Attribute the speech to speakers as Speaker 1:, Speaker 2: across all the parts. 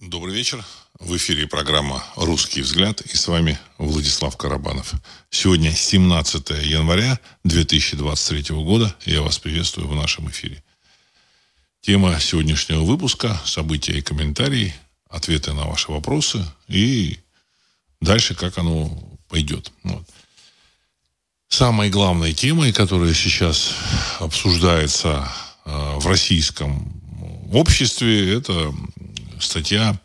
Speaker 1: Добрый вечер. В эфире программа «Русский взгляд» и с вами Владислав Карабанов. Сегодня 17 января 2023 года. Я вас приветствую в нашем эфире. Тема сегодняшнего выпуска – события и комментарии, ответы на ваши вопросы и дальше как оно пойдет. Вот. Самой главной темой, которая сейчас обсуждается э, в российском обществе, это статья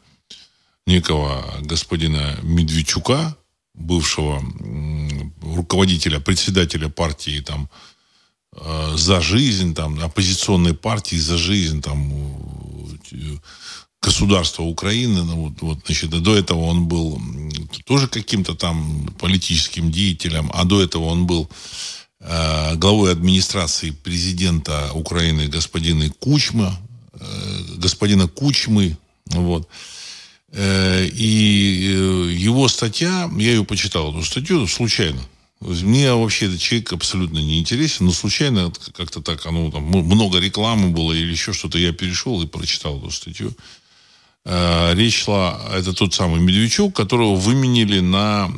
Speaker 1: некого господина Медведчука, бывшего руководителя, председателя партии там э, за жизнь, там, оппозиционной партии за жизнь, там, государства Украины, ну, вот, вот, значит, до этого он был тоже каким-то там политическим деятелем, а до этого он был э, главой администрации президента Украины господина Кучма, э, господина Кучмы, вот. Э, и э, его статья, я ее почитал, эту статью случайно. Мне вообще этот человек абсолютно не интересен, но случайно как-то так, оно там много рекламы было или еще что-то, я перешел и прочитал эту статью. Э, речь шла, это тот самый Медведчук, которого выменили на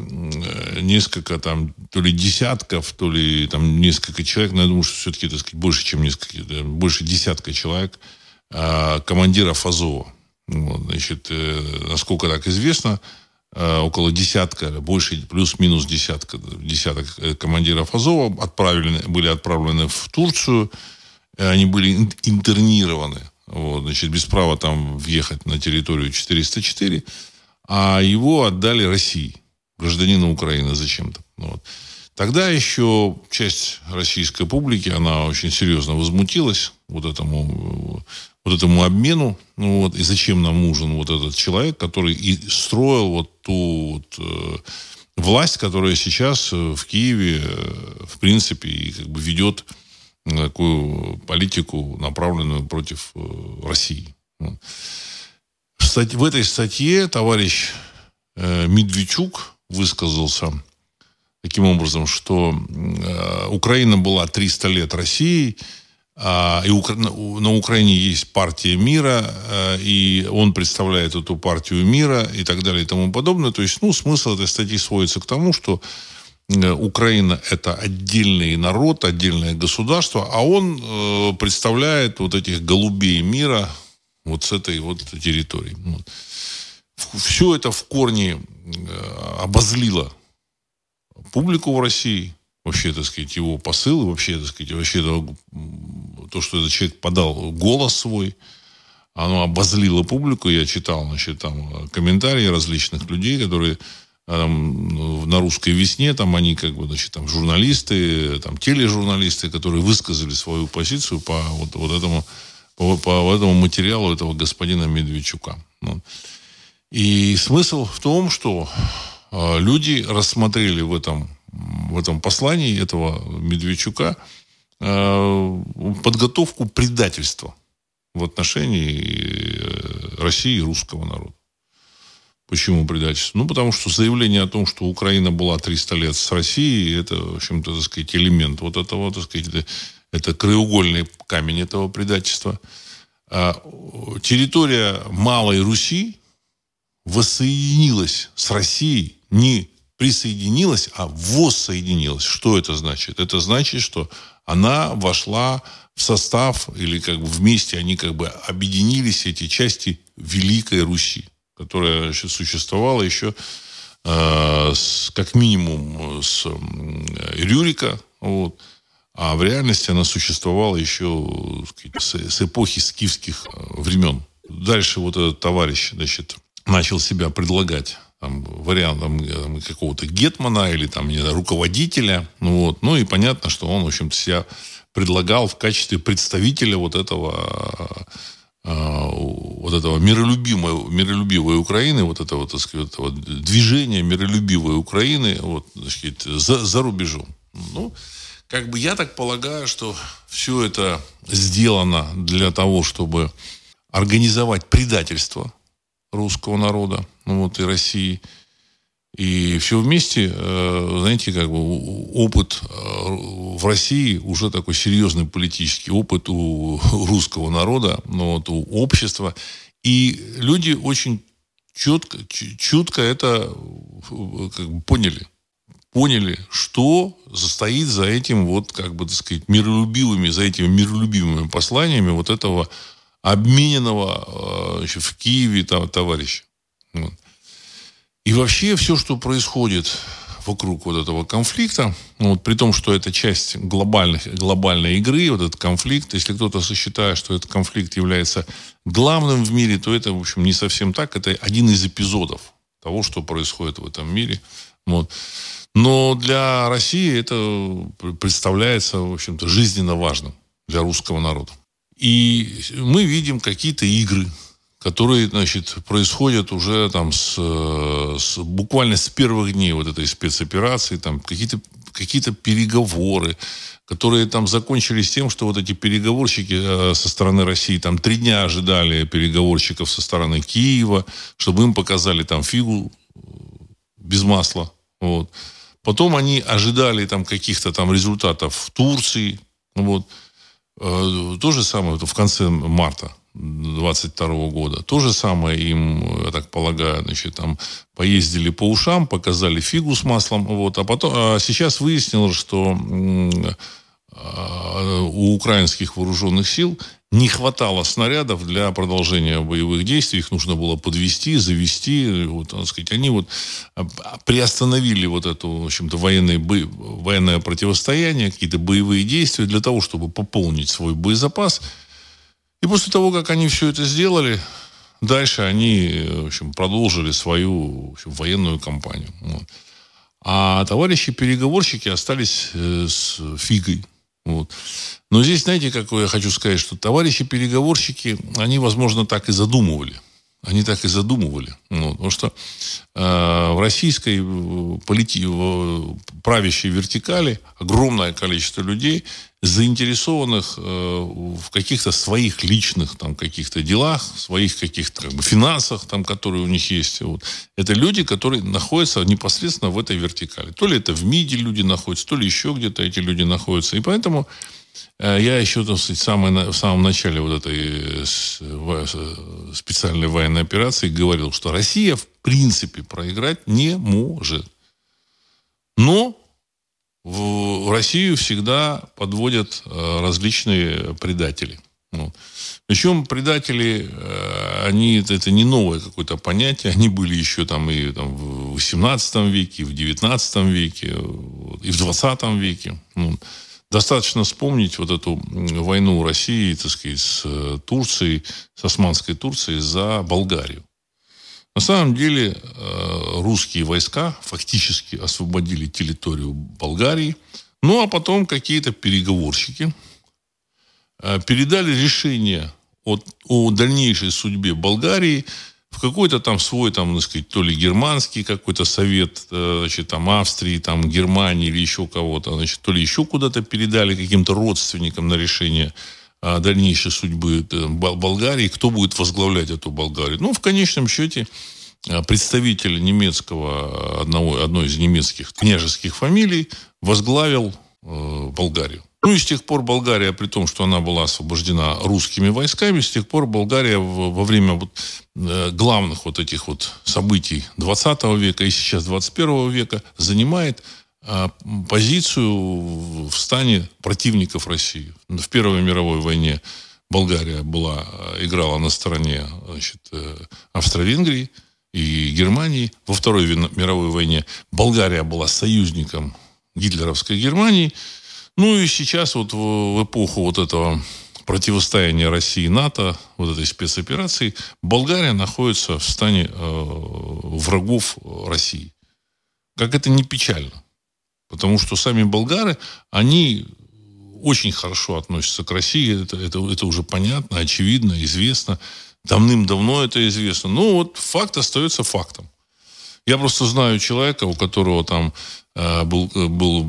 Speaker 1: несколько там, то ли десятков, то ли там несколько человек, но я думаю, что все-таки, так сказать, больше, чем несколько, больше десятка человек, командиров Азова. Вот, значит, э, насколько так известно, э, около десятка, больше, плюс-минус десятка, десяток э, командиров Азова отправлены, были отправлены в Турцию. Они были интернированы. Вот, значит, без права там въехать на территорию 404. А его отдали России, гражданину Украины зачем-то. Вот. Тогда еще часть российской публики, она очень серьезно возмутилась вот этому вот этому обмену, ну вот, и зачем нам нужен вот этот человек, который и строил вот ту вот, э, власть, которая сейчас э, в Киеве, э, в принципе, и как бы ведет такую политику, направленную против э, России. Вот. В, этой статье товарищ э, Медведчук высказался таким образом, что э, Украина была 300 лет Россией, и на Украине есть партия мира, э, и он представляет эту партию мира и так далее и тому подобное. То есть, ну, смысл этой статьи сводится к тому, что э, Украина это отдельный народ, отдельное государство, а он э, представляет вот этих голубей мира вот с этой вот территории. Вот. Все это в корне обозлило публику в России, вообще, так сказать, его посыл, вообще, так сказать, вообще то, что этот человек подал голос свой, оно обозлило публику. Я читал, значит, там комментарии различных людей, которые там, ну, на русской весне, там они как бы, значит, там журналисты, там тележурналисты, которые высказали свою позицию по вот, вот этому, по, по этому материалу этого господина Медведчука. Ну. И смысл в том, что э, люди рассмотрели в этом в этом послании этого Медведчука э, подготовку предательства в отношении э, России и русского народа. Почему предательство? Ну, потому что заявление о том, что Украина была 300 лет с Россией, это, в общем-то, так сказать, элемент вот этого, так сказать, это, это краеугольный камень этого предательства. А территория Малой Руси воссоединилась с Россией не присоединилась, а воссоединилась. Что это значит? Это значит, что она вошла в состав, или как бы вместе они как бы объединились, эти части Великой Руси, которая существовала еще э, с, как минимум с э, Рюрика, вот, а в реальности она существовала еще сказать, с, с эпохи скифских э, времен. Дальше вот этот товарищ, значит, начал себя предлагать там, вариантом там, какого-то гетмана или там, не знаю, руководителя. Ну, вот. ну и понятно, что он, в общем-то, себя предлагал в качестве представителя вот этого а, вот этого миролюбимой, миролюбивой Украины, вот этого, так сказать, этого движения миролюбивой Украины вот, так сказать, за, за рубежом. Ну, как бы я так полагаю, что все это сделано для того, чтобы организовать предательство русского народа, ну вот и России. И все вместе, э, знаете, как бы опыт э, в России уже такой серьезный политический опыт у русского народа, ну вот у общества. И люди очень четко, чутко это как бы поняли. Поняли, что стоит за этим вот, как бы, так сказать, миролюбивыми, за этими миролюбивыми посланиями вот этого обмененного э, в Киеве там, товарища. Вот. И вообще все, что происходит вокруг вот этого конфликта, ну, вот, при том, что это часть глобальных, глобальной игры, вот этот конфликт, если кто-то сосчитает, что этот конфликт является главным в мире, то это, в общем, не совсем так. Это один из эпизодов того, что происходит в этом мире. Вот. Но для России это представляется, в общем-то, жизненно важным для русского народа. И мы видим какие-то игры, которые, значит, происходят уже там с, с буквально с первых дней вот этой спецоперации, там какие-то какие-то переговоры, которые там закончились тем, что вот эти переговорщики э, со стороны России там три дня ожидали переговорщиков со стороны Киева, чтобы им показали там фигу э, без масла. Вот. Потом они ожидали там каких-то там результатов в Турции. Вот. Э, то же самое в конце марта. 22 года. То же самое им, я так полагаю, значит, там поездили по ушам, показали фигу с маслом, вот, а потом, а сейчас выяснилось, что у украинских вооруженных сил не хватало снарядов для продолжения боевых действий, их нужно было подвести, завести, вот, так сказать, они вот а, приостановили вот это, в общем-то, военное, военное противостояние, какие-то боевые действия для того, чтобы пополнить свой боезапас – и после того, как они все это сделали, дальше они, в общем, продолжили свою в общем, военную кампанию. Вот. А товарищи-переговорщики остались э, с фигой. Вот. Но здесь, знаете, какое я хочу сказать, что товарищи-переговорщики, они, возможно, так и задумывали. Они так и задумывали. Ну, потому что э, в российской э, полити... правящей вертикали огромное количество людей, заинтересованных э, в каких-то своих личных там, каких-то делах, своих каких-то как бы, финансах, там, которые у них есть. Вот. Это люди, которые находятся непосредственно в этой вертикали. То ли это в МИДе люди находятся, то ли еще где-то эти люди находятся. И поэтому я еще, так сказать, самый, в самом начале вот этой э, э, специальной военной операции говорил, что Россия в принципе проиграть не может. Но в Россию всегда подводят различные предатели. Вот. Причем предатели, они, это не новое какое-то понятие, они были еще там и там, в 18 веке, и в 19 веке, и в 20 веке. Вот. Достаточно вспомнить вот эту войну России, так сказать, с э, Турцией, с Османской Турцией за Болгарию. На самом деле э, русские войска фактически освободили территорию Болгарии, ну а потом какие-то переговорщики э, передали решение о, о дальнейшей судьбе Болгарии в какой-то там свой, там, так сказать, то ли германский какой-то совет, э, значит, там, Австрии, там, Германии или еще кого-то, значит, то ли еще куда-то передали каким-то родственникам на решение а, дальнейшей судьбы э, Болгарии, кто будет возглавлять эту Болгарию. Ну, в конечном счете, э, представитель немецкого, одного, одной из немецких княжеских фамилий возглавил э, Болгарию. Ну и с тех пор Болгария, при том, что она была освобождена русскими войсками, с тех пор Болгария во время вот э, главных вот этих вот событий 20 века и сейчас 21 века занимает а, позицию в стане противников России. В Первой мировой войне Болгария была, играла на стороне значит, э, Австро-Венгрии и Германии. Во Второй мировой войне Болгария была союзником гитлеровской Германии – ну и сейчас вот в, в эпоху вот этого противостояния России и НАТО, вот этой спецоперации, Болгария находится в стане э, врагов России. Как это не печально. Потому что сами болгары, они очень хорошо относятся к России. Это, это, это уже понятно, очевидно, известно. Давным-давно это известно. Но вот факт остается фактом. Я просто знаю человека, у которого там э, был, э, был,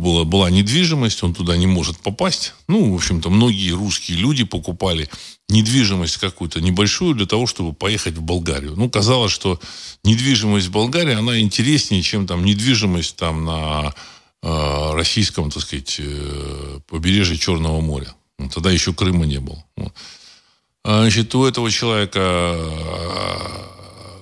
Speaker 1: была, была недвижимость, он туда не может попасть. Ну, в общем-то, многие русские люди покупали недвижимость какую-то небольшую для того, чтобы поехать в Болгарию. Ну, казалось, что недвижимость в Болгарии, она интереснее, чем там недвижимость там на э, российском, так сказать, э, побережье Черного моря. Ну, тогда еще Крыма не было. Вот. А, значит, у этого человека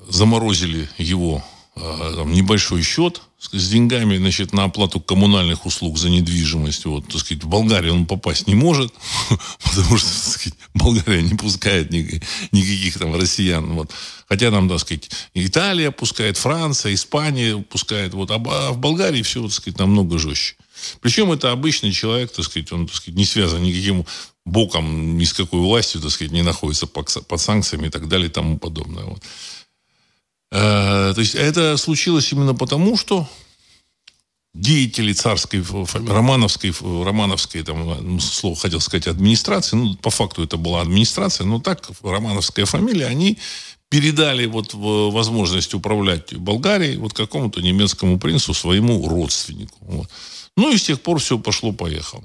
Speaker 1: заморозили его там, небольшой счет с деньгами, значит, на оплату коммунальных услуг за недвижимость. Вот, так сказать, в Болгарию он попасть не может, потому что, так сказать, Болгария не пускает никаких там россиян. Вот. Хотя там, так сказать, Италия пускает, Франция, Испания пускает. Вот. А в Болгарии все, так сказать, намного жестче. Причем это обычный человек, так сказать, он, так сказать, не связан никаким боком, ни с какой властью, так сказать, не находится под санкциями и так далее и тому подобное. Вот. Э, то есть это случилось именно потому, что деятели царской, романовской, романовской, там, ну, слово хотел сказать, администрации, ну, по факту это была администрация, но так, романовская фамилия, они передали вот возможность управлять Болгарией вот какому-то немецкому принцу, своему родственнику. Вот. Ну и с тех пор все пошло-поехало.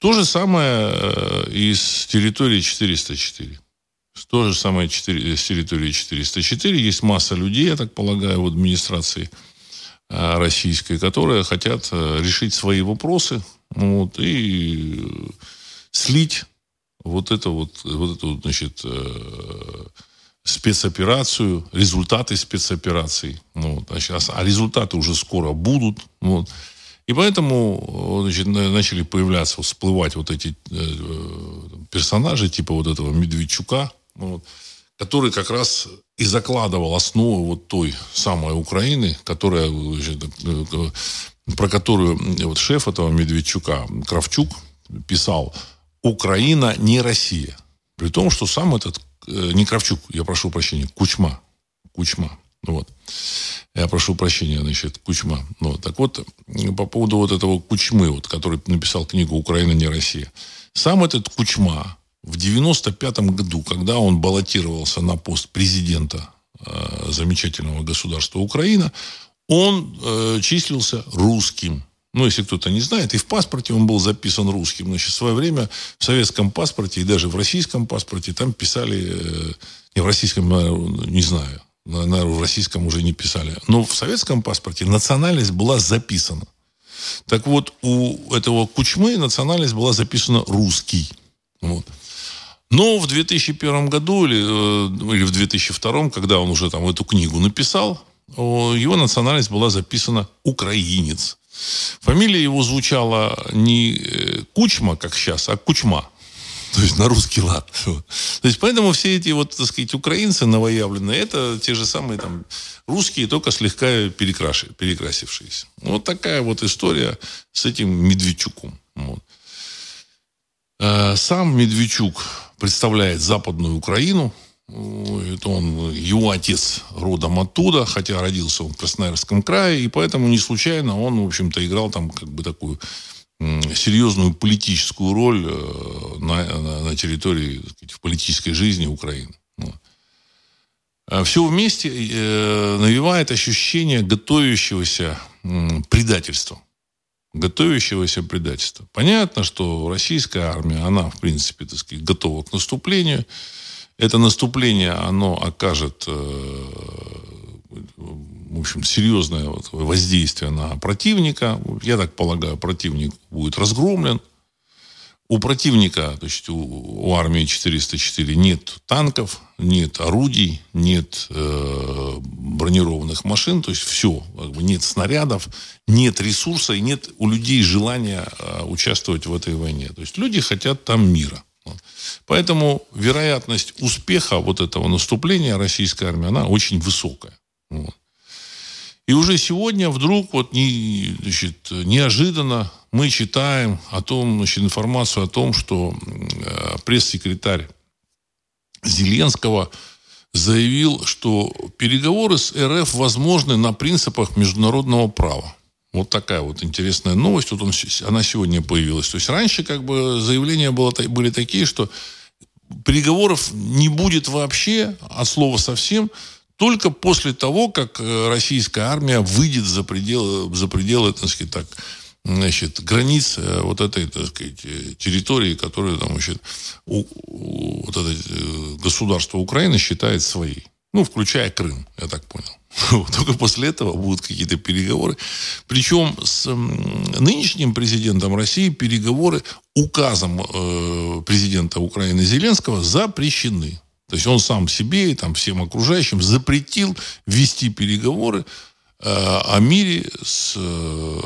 Speaker 1: То же самое э, и с территории 404. То же самое 4, с территории 404. Есть масса людей, я так полагаю, в администрации э, российской, которые хотят э, решить свои вопросы вот, и слить вот это вот, вот эту, значит, э, спецоперацию, результаты спецопераций. Вот, а, сейчас, а результаты уже скоро будут. Вот. И поэтому значит, начали появляться, всплывать вот эти персонажи, типа вот этого Медведчука, вот, который как раз и закладывал основу вот той самой Украины, которая, э, про которую вот шеф этого Медведчука, Кравчук, писал «Украина не Россия». При том, что сам этот, э, не Кравчук, я прошу прощения, Кучма. Кучма. Вот. Я прошу прощения, значит, Кучма. Вот. Так вот, по поводу вот этого Кучмы, вот, который написал книгу «Украина не Россия». Сам этот Кучма, в 95 году, когда он баллотировался на пост президента э, замечательного государства Украина, он э, числился русским. Ну, если кто-то не знает, и в паспорте он был записан русским. Значит, в свое время в советском паспорте и даже в российском паспорте там писали, э, не в российском, не знаю, наверное, в российском уже не писали, но в советском паспорте национальность была записана. Так вот, у этого Кучмы национальность была записана русский. Вот. Но в 2001 году или, э, или в 2002, когда он уже там эту книгу написал, его национальность была записана «украинец». Фамилия его звучала не э, Кучма, как сейчас, а Кучма. То есть на русский лад. То есть поэтому все эти вот, так сказать, украинцы новоявленные, это те же самые там русские, только слегка перекраши, перекрасившиеся. Вот такая вот история с этим Медведчуком. Вот. Э, сам Медведчук представляет Западную Украину. Это он, его отец родом оттуда, хотя родился он в Красноярском крае, и поэтому не случайно он, в общем-то, играл там как бы такую серьезную политическую роль э, на, на, на территории, сказать, в политической жизни Украины. А Все вместе э, навевает ощущение готовящегося предательства готовящегося предательства. Понятно, что российская армия, она, в принципе, так сказать, готова к наступлению. Это наступление, оно окажет, э, в общем, серьезное воздействие на противника. Я так полагаю, противник будет разгромлен. У противника, то есть у, у армии 404 нет танков, нет орудий, нет э, бронированных машин, то есть все, как бы нет снарядов, нет ресурса и нет у людей желания э, участвовать в этой войне. То есть люди хотят там мира. Поэтому вероятность успеха вот этого наступления российской армии, она очень высокая. Вот. И уже сегодня вдруг вот не, значит, неожиданно мы читаем о том, значит, информацию о том, что э, пресс-секретарь Зеленского заявил, что переговоры с РФ возможны на принципах международного права. Вот такая вот интересная новость. Вот он, она сегодня появилась. То есть раньше как бы заявления было, были такие, что переговоров не будет вообще, от слова совсем, только после того, как э, российская армия выйдет за пределы, за пределы так сказать, так, значит, границ э, вот этой, так сказать, э, территории, которую там, значит, у, у, вот это государство Украины считает своей. Ну, включая Крым, я так понял. Только после этого будут какие-то переговоры. Причем с нынешним президентом России переговоры указом президента Украины Зеленского запрещены. То есть он сам себе и там, всем окружающим запретил вести переговоры э, о мире с, э,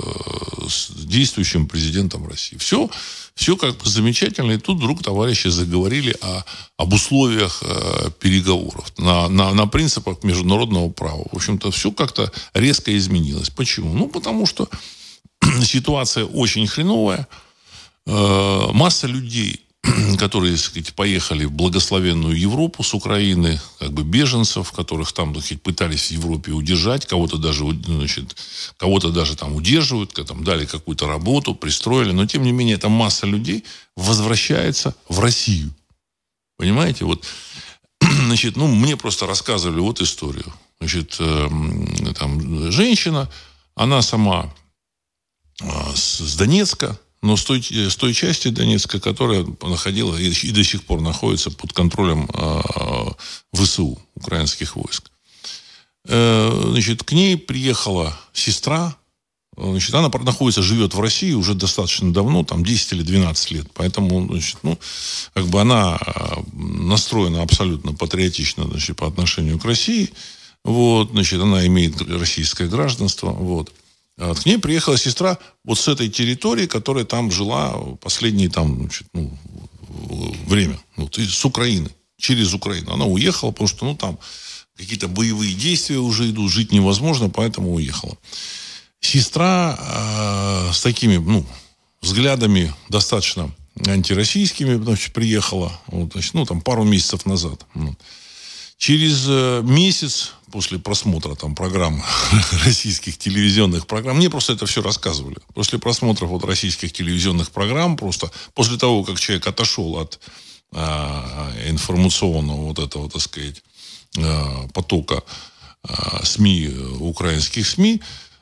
Speaker 1: с действующим президентом России. Все все как бы замечательно. И тут вдруг товарищи заговорили о, об условиях э, переговоров на, на, на принципах международного права. В общем-то, все как-то резко изменилось. Почему? Ну, потому что ситуация очень хреновая. Э, масса людей которые, сказать, поехали в благословенную Европу с Украины, как бы беженцев, которых там, сказать, пытались в Европе удержать, кого-то даже, значит, кого-то даже там удерживают, там дали какую-то работу, пристроили, но тем не менее эта масса людей возвращается в Россию. Понимаете, вот, значит, ну, мне просто рассказывали вот историю. Значит, э, там женщина, она сама э, с Донецка, но с той, с той части Донецка, которая находила и, до сих пор находится под контролем э, ВСУ, украинских войск. Э, значит, к ней приехала сестра, Значит, она находится, живет в России уже достаточно давно, там 10 или 12 лет. Поэтому, значит, ну, как бы она настроена абсолютно патриотично, значит, по отношению к России. Вот, значит, она имеет российское гражданство. Вот. А к ней приехала сестра вот с этой территории, которая там жила последние там, значит, ну, время. Вот, с Украины. Через Украину. Она уехала, потому что ну, там какие-то боевые действия уже идут, жить невозможно, поэтому уехала. Сестра э, с такими ну, взглядами достаточно антироссийскими значит, приехала, вот, значит, ну, там пару месяцев назад. Через э, месяц после просмотра там программ российских телевизионных программ, мне просто это все рассказывали. После просмотра вот российских телевизионных программ, просто после того, как человек отошел от а, информационного вот этого, так сказать, а, потока а, СМИ, украинских СМИ,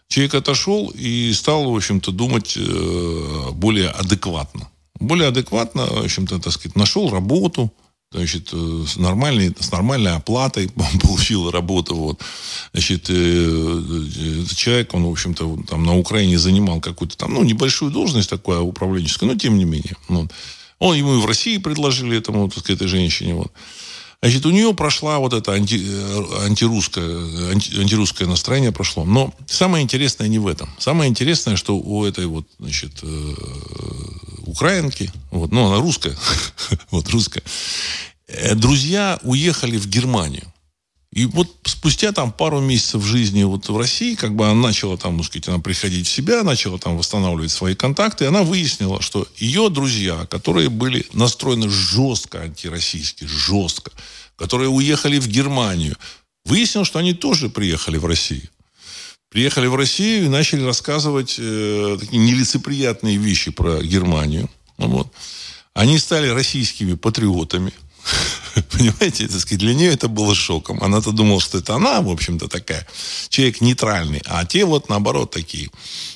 Speaker 1: человек отошел и стал, в общем-то, думать э, более адекватно. Более адекватно, в общем-то, так сказать, нашел работу, значит, э, с нормальной, с нормальной оплатой получил работу. Вот. Значит, э, э, человек, он, в общем-то, там на Украине занимал какую-то там, ну, небольшую должность такую управленческую, но тем не менее. Вот. Он ему и в России предложили этому, так сказать, этой женщине. Вот. Значит, у нее прошла вот это анти, антирусское, анти, антирусское настроение прошло. Но самое интересное не в этом. Самое интересное, что у этой вот, значит, э, украинки, вот, ну, она русская, вот, русская, э, друзья уехали в Германию. И вот спустя там пару месяцев жизни вот в России, как бы она начала там, так сказать, она приходить в себя, начала там восстанавливать свои контакты, и она выяснила, что ее друзья, которые были настроены жестко антироссийски, жестко, которые уехали в Германию, выяснилось, что они тоже приехали в Россию. Приехали в Россию и начали рассказывать э, такие нелицеприятные вещи про Германию. Вот. Они стали российскими патриотами. Понимаете, так сказать, для нее это было шоком. Она-то думала, что это она, в общем-то, такая. Человек нейтральный. А те вот, наоборот, такие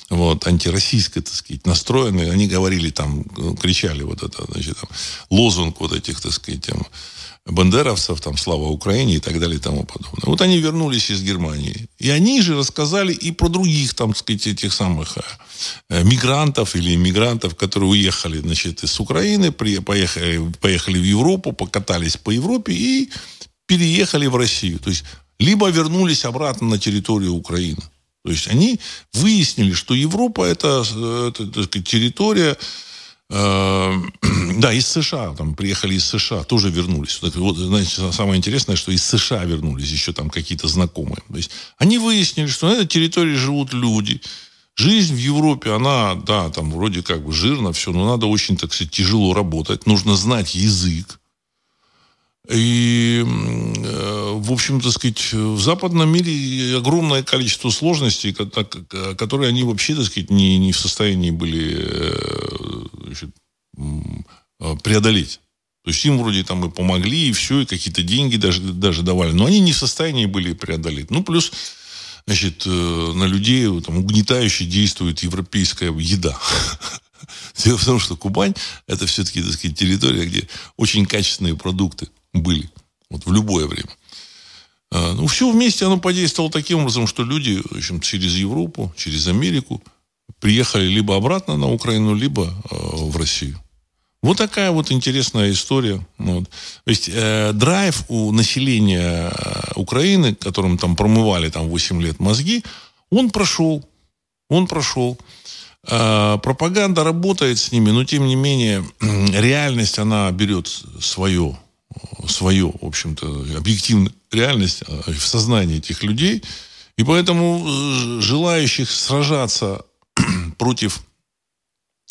Speaker 1: вот, антироссийско, так сказать, настроенные. Они говорили там, кричали вот это, значит, там, лозунг вот этих, так сказать, там, бандеровцев, там, слава Украине и так далее и тому подобное. Вот они вернулись из Германии. И они же рассказали и про других, там, сказать, этих самых э, мигрантов или иммигрантов, которые уехали, значит, из Украины, при, поехали, поехали в Европу, покатались по Европе и переехали в Россию. То есть, либо вернулись обратно на территорию Украины. То есть, они выяснили, что Европа это, э, это сказать, территория, да, из США, там приехали из США, тоже вернулись. Вот, знаете, самое интересное, что из США вернулись еще там какие-то знакомые. То есть они выяснили, что на этой территории живут люди. Жизнь в Европе, она, да, там вроде как бы жирно все, но надо очень, так сказать, тяжело работать. Нужно знать язык. И, э, в общем, так сказать, в западном мире огромное количество сложностей, которые они вообще, так сказать, не, не в состоянии были э, значит, э, преодолеть. То есть им вроде там и помогли, и все, и какие-то деньги даже, даже давали. Но они не в состоянии были преодолеть. Ну, плюс, значит, на людей там, угнетающе действует европейская еда. Дело в том, что Кубань – это все-таки, так сказать, территория, где очень качественные продукты были. Вот в любое время. А, ну, все вместе оно подействовало таким образом, что люди в общем, через Европу, через Америку приехали либо обратно на Украину, либо э, в Россию. Вот такая вот интересная история. Вот. То есть э, драйв у населения э, Украины, которым там промывали там 8 лет мозги, он прошел. Он прошел. Э, пропаганда работает с ними, но тем не менее реальность, она берет свое, свое, в общем-то, объективную реальность э, в сознании этих людей. И поэтому э, желающих сражаться против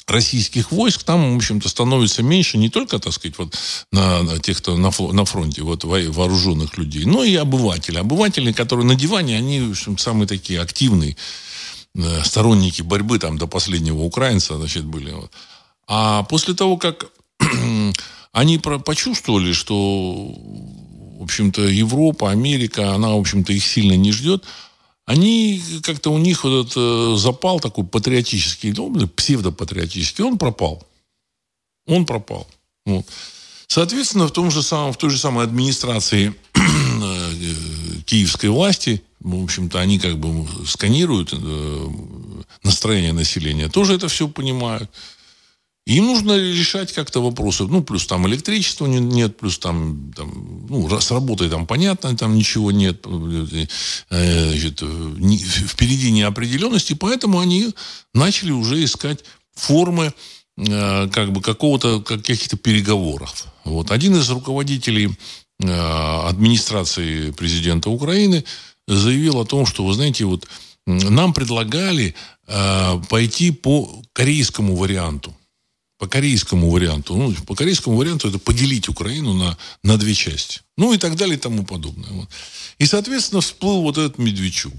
Speaker 1: российских войск там, в общем-то, становится меньше не только, так сказать, вот на, на тех, кто на, на фронте, вот вооруженных людей, но и обыватели. Обыватели, которые на диване, они, в общем, самые такие активные э, сторонники борьбы там до последнего украинца, значит, были. А после того, как они почувствовали, что, в общем-то, Европа, Америка, она, в общем-то, их сильно не ждет, они как-то у них вот этот э, запал такой патриотический, ну, псевдопатриотический, он пропал. Он пропал. Вот. Соответственно, в, том же самом, в той же самой администрации э, киевской власти, в общем-то, они как бы сканируют э, настроение населения, тоже это все понимают. Им нужно решать как-то вопросы. Ну, плюс там электричества нет, плюс там, там ну, с работой там понятно, там ничего нет. Э, значит, не, впереди неопределенности, поэтому они начали уже искать формы э, как бы какого-то, каких-то переговоров. Вот. Один из руководителей э, администрации президента Украины заявил о том, что, вы знаете, вот нам предлагали пойти по корейскому варианту по корейскому варианту. Ну, по корейскому варианту это поделить Украину на, на две части. Ну и так далее и тому подобное. Вот. И, соответственно, всплыл вот этот Медведчук.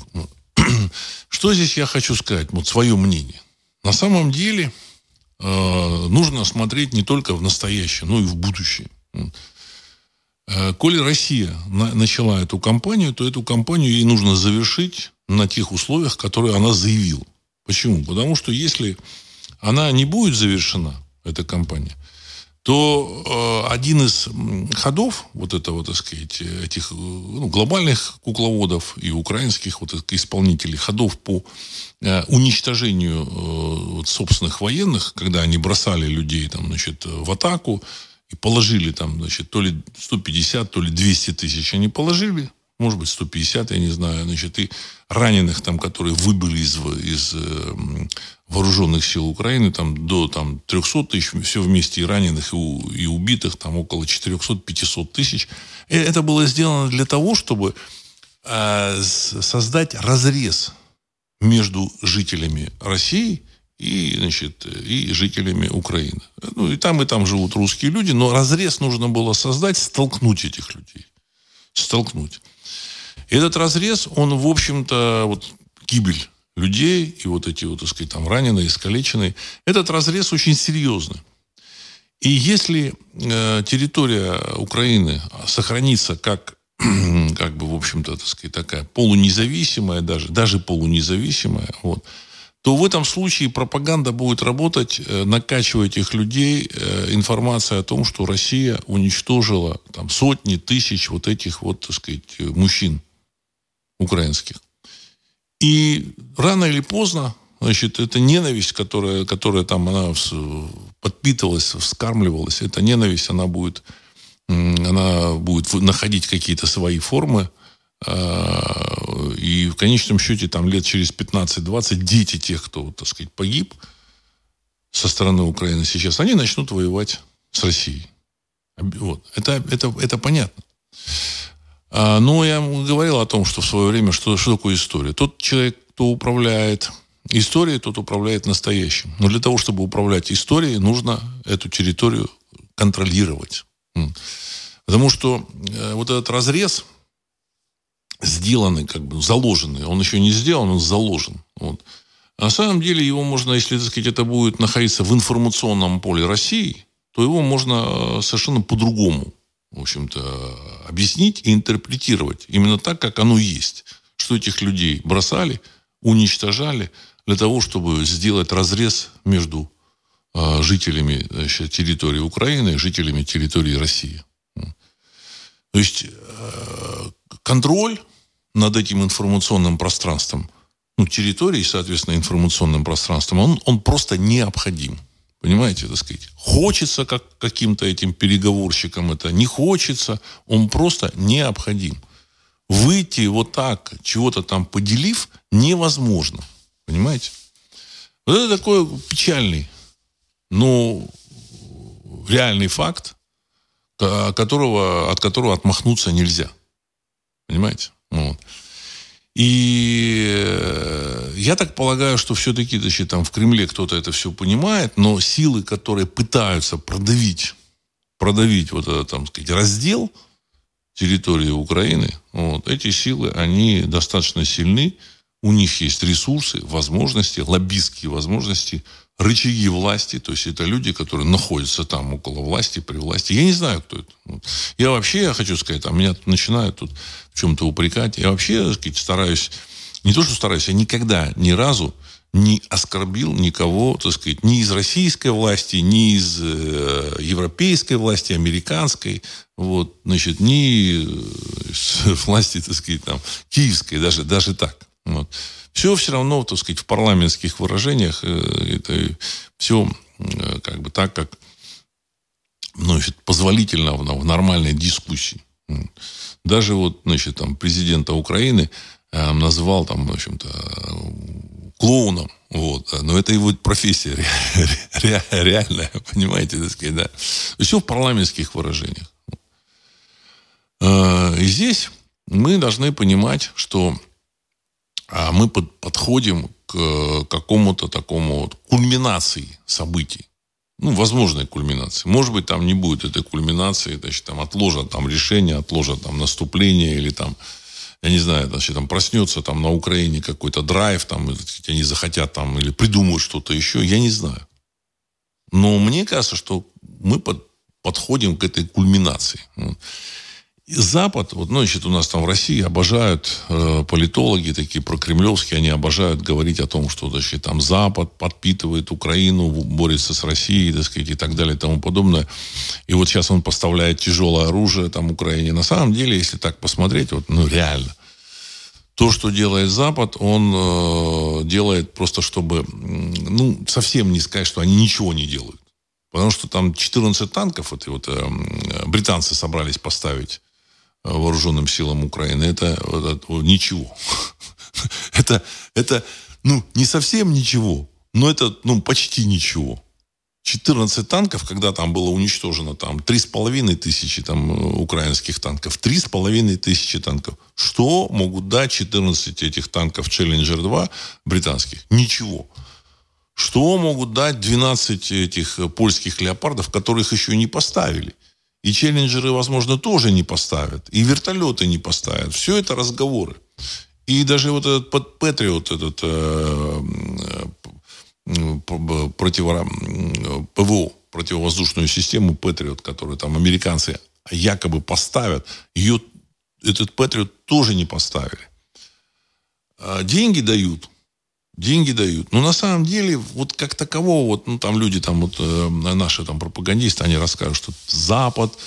Speaker 1: Что здесь я хочу сказать? Вот свое мнение. На самом деле э, нужно смотреть не только в настоящее, но и в будущее. Э, коли Россия на, начала эту кампанию, то эту кампанию ей нужно завершить на тех условиях, которые она заявила. Почему? Потому что если она не будет завершена, эта компания, то э, один из ходов вот этого, так сказать, этих ну, глобальных кукловодов и украинских вот исполнителей ходов по э, уничтожению э, собственных военных, когда они бросали людей там, значит, в атаку и положили там, значит, то ли 150, то ли 200 тысяч они положили, может быть, 150, я не знаю, значит, и раненых там, которые выбыли из, из э, вооруженных сил Украины, там до там, 300 тысяч, все вместе и раненых, и, и убитых, там около 400-500 тысяч. И это было сделано для того, чтобы э, создать разрез между жителями России и, значит, и жителями Украины. Ну, и там, и там живут русские люди, но разрез нужно было создать, столкнуть этих людей. Столкнуть. Этот разрез, он, в общем-то, вот гибель людей и вот эти вот, так сказать, там раненые, искалеченные, этот разрез очень серьезный. И если э, территория Украины сохранится как, как бы, в общем-то, так сказать, такая полунезависимая даже, даже полунезависимая, вот, то в этом случае пропаганда будет работать, э, накачивать этих людей э, информацией о том, что Россия уничтожила там, сотни тысяч вот этих вот, так сказать, мужчин украинских. И рано или поздно, значит, эта ненависть, которая, которая там она подпитывалась, вскармливалась, эта ненависть, она будет, она будет находить какие-то свои формы, а, и в конечном счете, там лет через 15-20 дети тех, кто, так сказать, погиб со стороны Украины сейчас, они начнут воевать с Россией. Вот. Это, это, это понятно. А, но я говорил о том, что в свое время, что, что такое история. Тот человек, кто управляет историей, тот управляет настоящим. Но для того, чтобы управлять историей, нужно эту территорию контролировать. Потому что э, вот этот разрез, сделанный, как бы заложенный, он еще не сделан, он заложен. Вот. А на самом деле его можно, если, так сказать, это будет находиться в информационном поле России, то его можно э, совершенно по-другому в общем-то, объяснить и интерпретировать именно так, как оно есть. Что этих людей бросали, уничтожали для того, чтобы сделать разрез между э, жителями значит, территории Украины и жителями территории России. То есть э, контроль над этим информационным пространством, ну, территорией, соответственно, информационным пространством, он, он просто необходим. Понимаете, так сказать. Хочется как каким-то этим переговорщикам это, не хочется, он просто необходим. Выйти вот так, чего-то там поделив, невозможно. Понимаете? Вот это такой печальный, но реальный факт, которого, от которого отмахнуться нельзя. Понимаете? Вот. И э, я так полагаю, что все-таки значит, там в Кремле кто-то это все понимает, но силы, которые пытаются продавить, продавить вот этот, там сказать, раздел территории Украины, вот, эти силы, они достаточно сильны, у них есть ресурсы, возможности, лоббистские возможности рычаги власти, то есть это люди, которые находятся там около власти, при власти. Я не знаю, кто это. Я вообще, я хочу сказать, там меня начинают тут в чем-то упрекать. Я вообще, так сказать, стараюсь, не то, что стараюсь, я никогда ни разу не оскорбил никого, так сказать, ни из российской власти, ни из э, европейской власти, американской, вот, значит, ни из власти, так сказать, там, киевской, даже, даже так. Вот все все равно, так сказать, в парламентских выражениях э, это все э, как бы так, как ну, значит, позволительно в, в нормальной дискуссии. Даже вот, значит, там, президента Украины э, назвал там, в общем-то, клоуном. Вот. Но это его профессия ре, ре, реальная, понимаете, так сказать, да. Все в парламентских выражениях. И здесь мы должны понимать, что а мы под, подходим к какому-то такому вот кульминации событий. Ну, возможной кульминации. Может быть, там не будет этой кульминации, значит, там отложат там решение, отложат там наступление или там, я не знаю, значит, там проснется там на Украине какой-то драйв, там, они захотят там или придумают что-то еще, я не знаю. Но мне кажется, что мы под, подходим к этой кульминации. Запад, вот, ну, значит, у нас там в России обожают э, политологи такие прокремлевские, они обожают говорить о том, что, значит, там Запад подпитывает Украину, борется с Россией, так сказать, и так далее и тому подобное. И вот сейчас он поставляет тяжелое оружие там Украине. На самом деле, если так посмотреть, вот, ну, реально, то, что делает Запад, он э, делает просто, чтобы, ну, совсем не сказать, что они ничего не делают. Потому что там 14 танков, вот, и вот э, британцы собрались поставить вооруженным силам Украины, это, это ничего. это, это, ну, не совсем ничего, но это, ну, почти ничего. 14 танков, когда там было уничтожено там 3,5 тысячи там, украинских танков, 3,5 тысячи танков. Что могут дать 14 этих танков Challenger 2 британских? Ничего. Что могут дать 12 этих польских леопардов, которых еще не поставили? И челленджеры, возможно, тоже не поставят. И вертолеты не поставят. Все это разговоры. И даже вот этот Патриот, этот э, э, противо, ПВО, противовоздушную систему Патриот, которую там американцы якобы поставят, ее, этот Патриот тоже не поставили. А деньги дают – деньги дают. Но на самом деле, вот как такового, вот, ну, там люди, там, вот, э, наши там пропагандисты, они расскажут, что Запад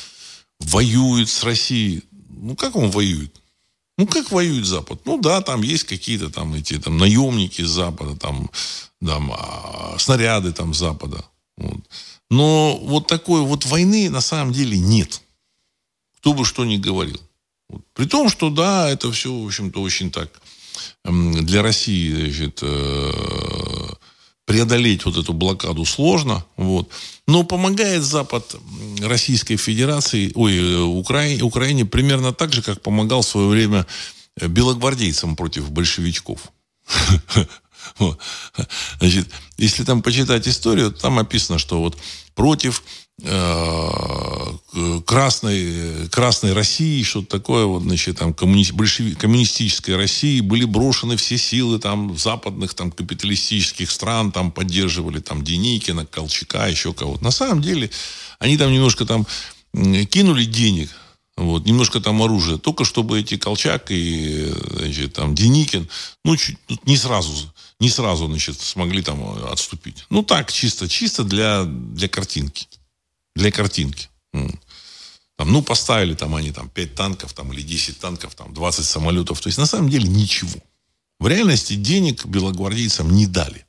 Speaker 1: воюет с Россией. Ну, как он воюет? Ну, как воюет Запад? Ну, да, там есть какие-то там эти там наемники с Запада, там, там а, снаряды там с Запада. Вот. Но вот такой вот войны на самом деле нет. Кто бы что ни говорил. Вот. При том, что да, это все, в общем-то, очень так для России значит, э, преодолеть вот эту блокаду сложно. Вот. Но помогает Запад Российской Федерации, ой, э, Украине, Украине примерно так же, как помогал в свое время э, белогвардейцам против большевичков. Значит, если там почитать историю, там описано, что вот против Э, красной, красной России, что-то такое, вот, значит, там, коммуни... большеви... коммунистической России, были брошены все силы там западных, там, капиталистических стран, там, поддерживали, там, Деникина, Колчака, еще кого-то. На самом деле, они там немножко там кинули денег, вот, немножко там оружия, только чтобы эти Колчак и, значит, там, Деникин, ну, чуть, ну, не сразу, не сразу, значит, смогли там отступить. Ну, так, чисто, чисто для, для картинки для картинки. Там, ну, поставили там они там 5 танков там, или 10 танков, там, 20 самолетов. То есть, на самом деле, ничего. В реальности денег белогвардейцам не дали.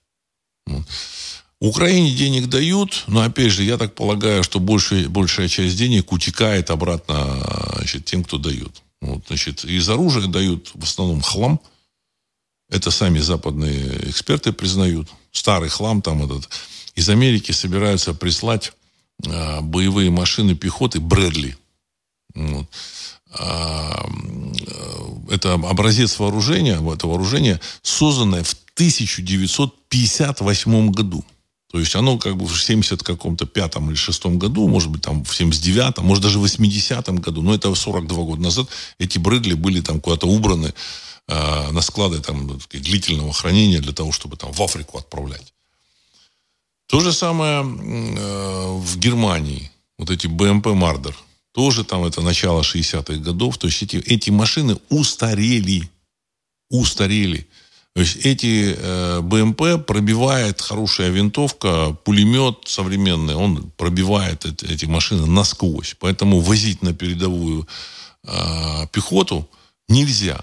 Speaker 1: Украине денег дают, но, опять же, я так полагаю, что большая, большая часть денег утекает обратно значит, тем, кто дает. Вот, значит, из оружия дают в основном хлам. Это сами западные эксперты признают. Старый хлам там этот. Из Америки собираются прислать э, боевые машины пехоты Брэдли. Вот. А, это образец вооружения, это вооружение, созданное в 1958 году. То есть оно как бы в 70 каком-то пятом или шестом году, может быть, там в 79-м, может, даже в 80-м году, но это 42 года назад, эти Брэдли были там куда-то убраны э, на склады там, длительного хранения для того, чтобы там в Африку отправлять. То же самое э, в Германии. Вот эти БМП «Мардер». Тоже там это начало 60-х годов. То есть эти, эти машины устарели. Устарели. То есть эти э, БМП пробивает хорошая винтовка, пулемет современный, он пробивает эти, эти машины насквозь. Поэтому возить на передовую э, пехоту нельзя.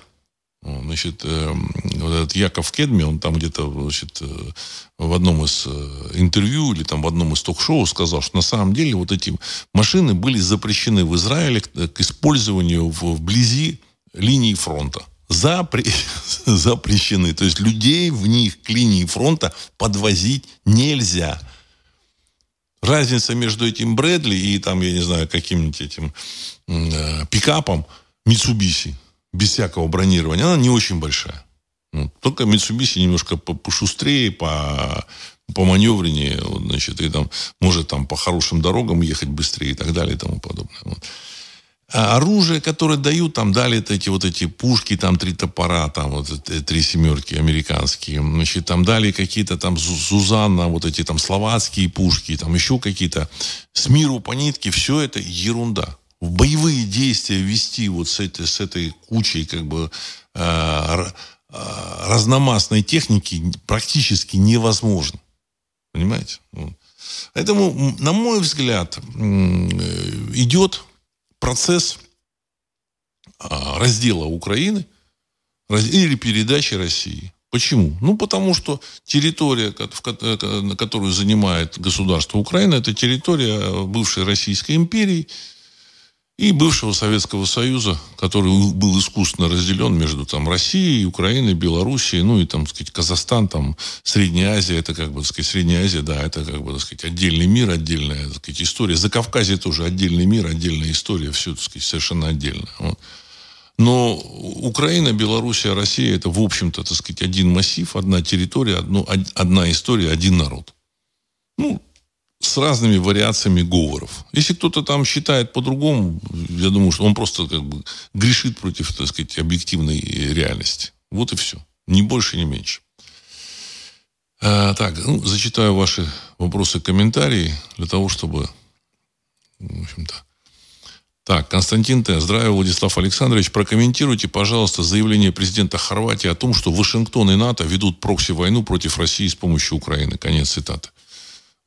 Speaker 1: Значит, э, вот этот Яков Кедми, он там где-то значит, э, в одном из э, интервью или там в одном из ток-шоу сказал, что на самом деле вот эти машины были запрещены в Израиле к, к использованию в, вблизи линии фронта. Запре... запрещены. То есть людей в них к линии фронта подвозить нельзя. Разница между этим Брэдли и там, я не знаю, каким-нибудь этим э, пикапом Митсубиси без всякого бронирования, она не очень большая. Ну, только Mitsubishi немножко пошустрее, по, по маневреннее, значит, и там может там по хорошим дорогам ехать быстрее и так далее и тому подобное. Вот. А оружие, которое дают, там дали эти вот эти пушки, там три топора, там вот три семерки американские, значит, там дали какие-то там Зузанна, вот эти там словацкие пушки, там еще какие-то с миру по нитке, все это ерунда в боевые действия вести вот с этой, с этой кучей как бы э, э, разномастной техники практически невозможно. Понимаете? Поэтому, на мой взгляд, идет процесс а, раздела Украины или передачи России. Почему? Ну, потому что территория, на которую занимает государство Украина, это территория бывшей Российской империи, и бывшего Советского Союза, который был искусственно разделен между там, Россией, Украиной, Белоруссией, ну и там, так сказать, Казахстан, там, Средняя Азия, это как бы, так сказать, Средняя Азия, да, это как бы, так сказать, отдельный мир, отдельная, так сказать, история. За Кавказе тоже отдельный мир, отдельная история, все, так сказать, совершенно отдельно. Вот. Но Украина, Белоруссия, Россия это, в общем-то, так сказать, один массив, одна территория, одно, одна история, один народ. Ну, с разными вариациями говоров. Если кто-то там считает по-другому, я думаю, что он просто как бы грешит против, так сказать, объективной реальности. Вот и все. Ни больше, ни меньше. А, так, ну, зачитаю ваши вопросы, комментарии для того, чтобы, в общем-то. Так, Константин Т. Здравия, Владислав Александрович. Прокомментируйте, пожалуйста, заявление президента Хорватии о том, что Вашингтон и НАТО ведут прокси-войну против России с помощью Украины. Конец цитаты.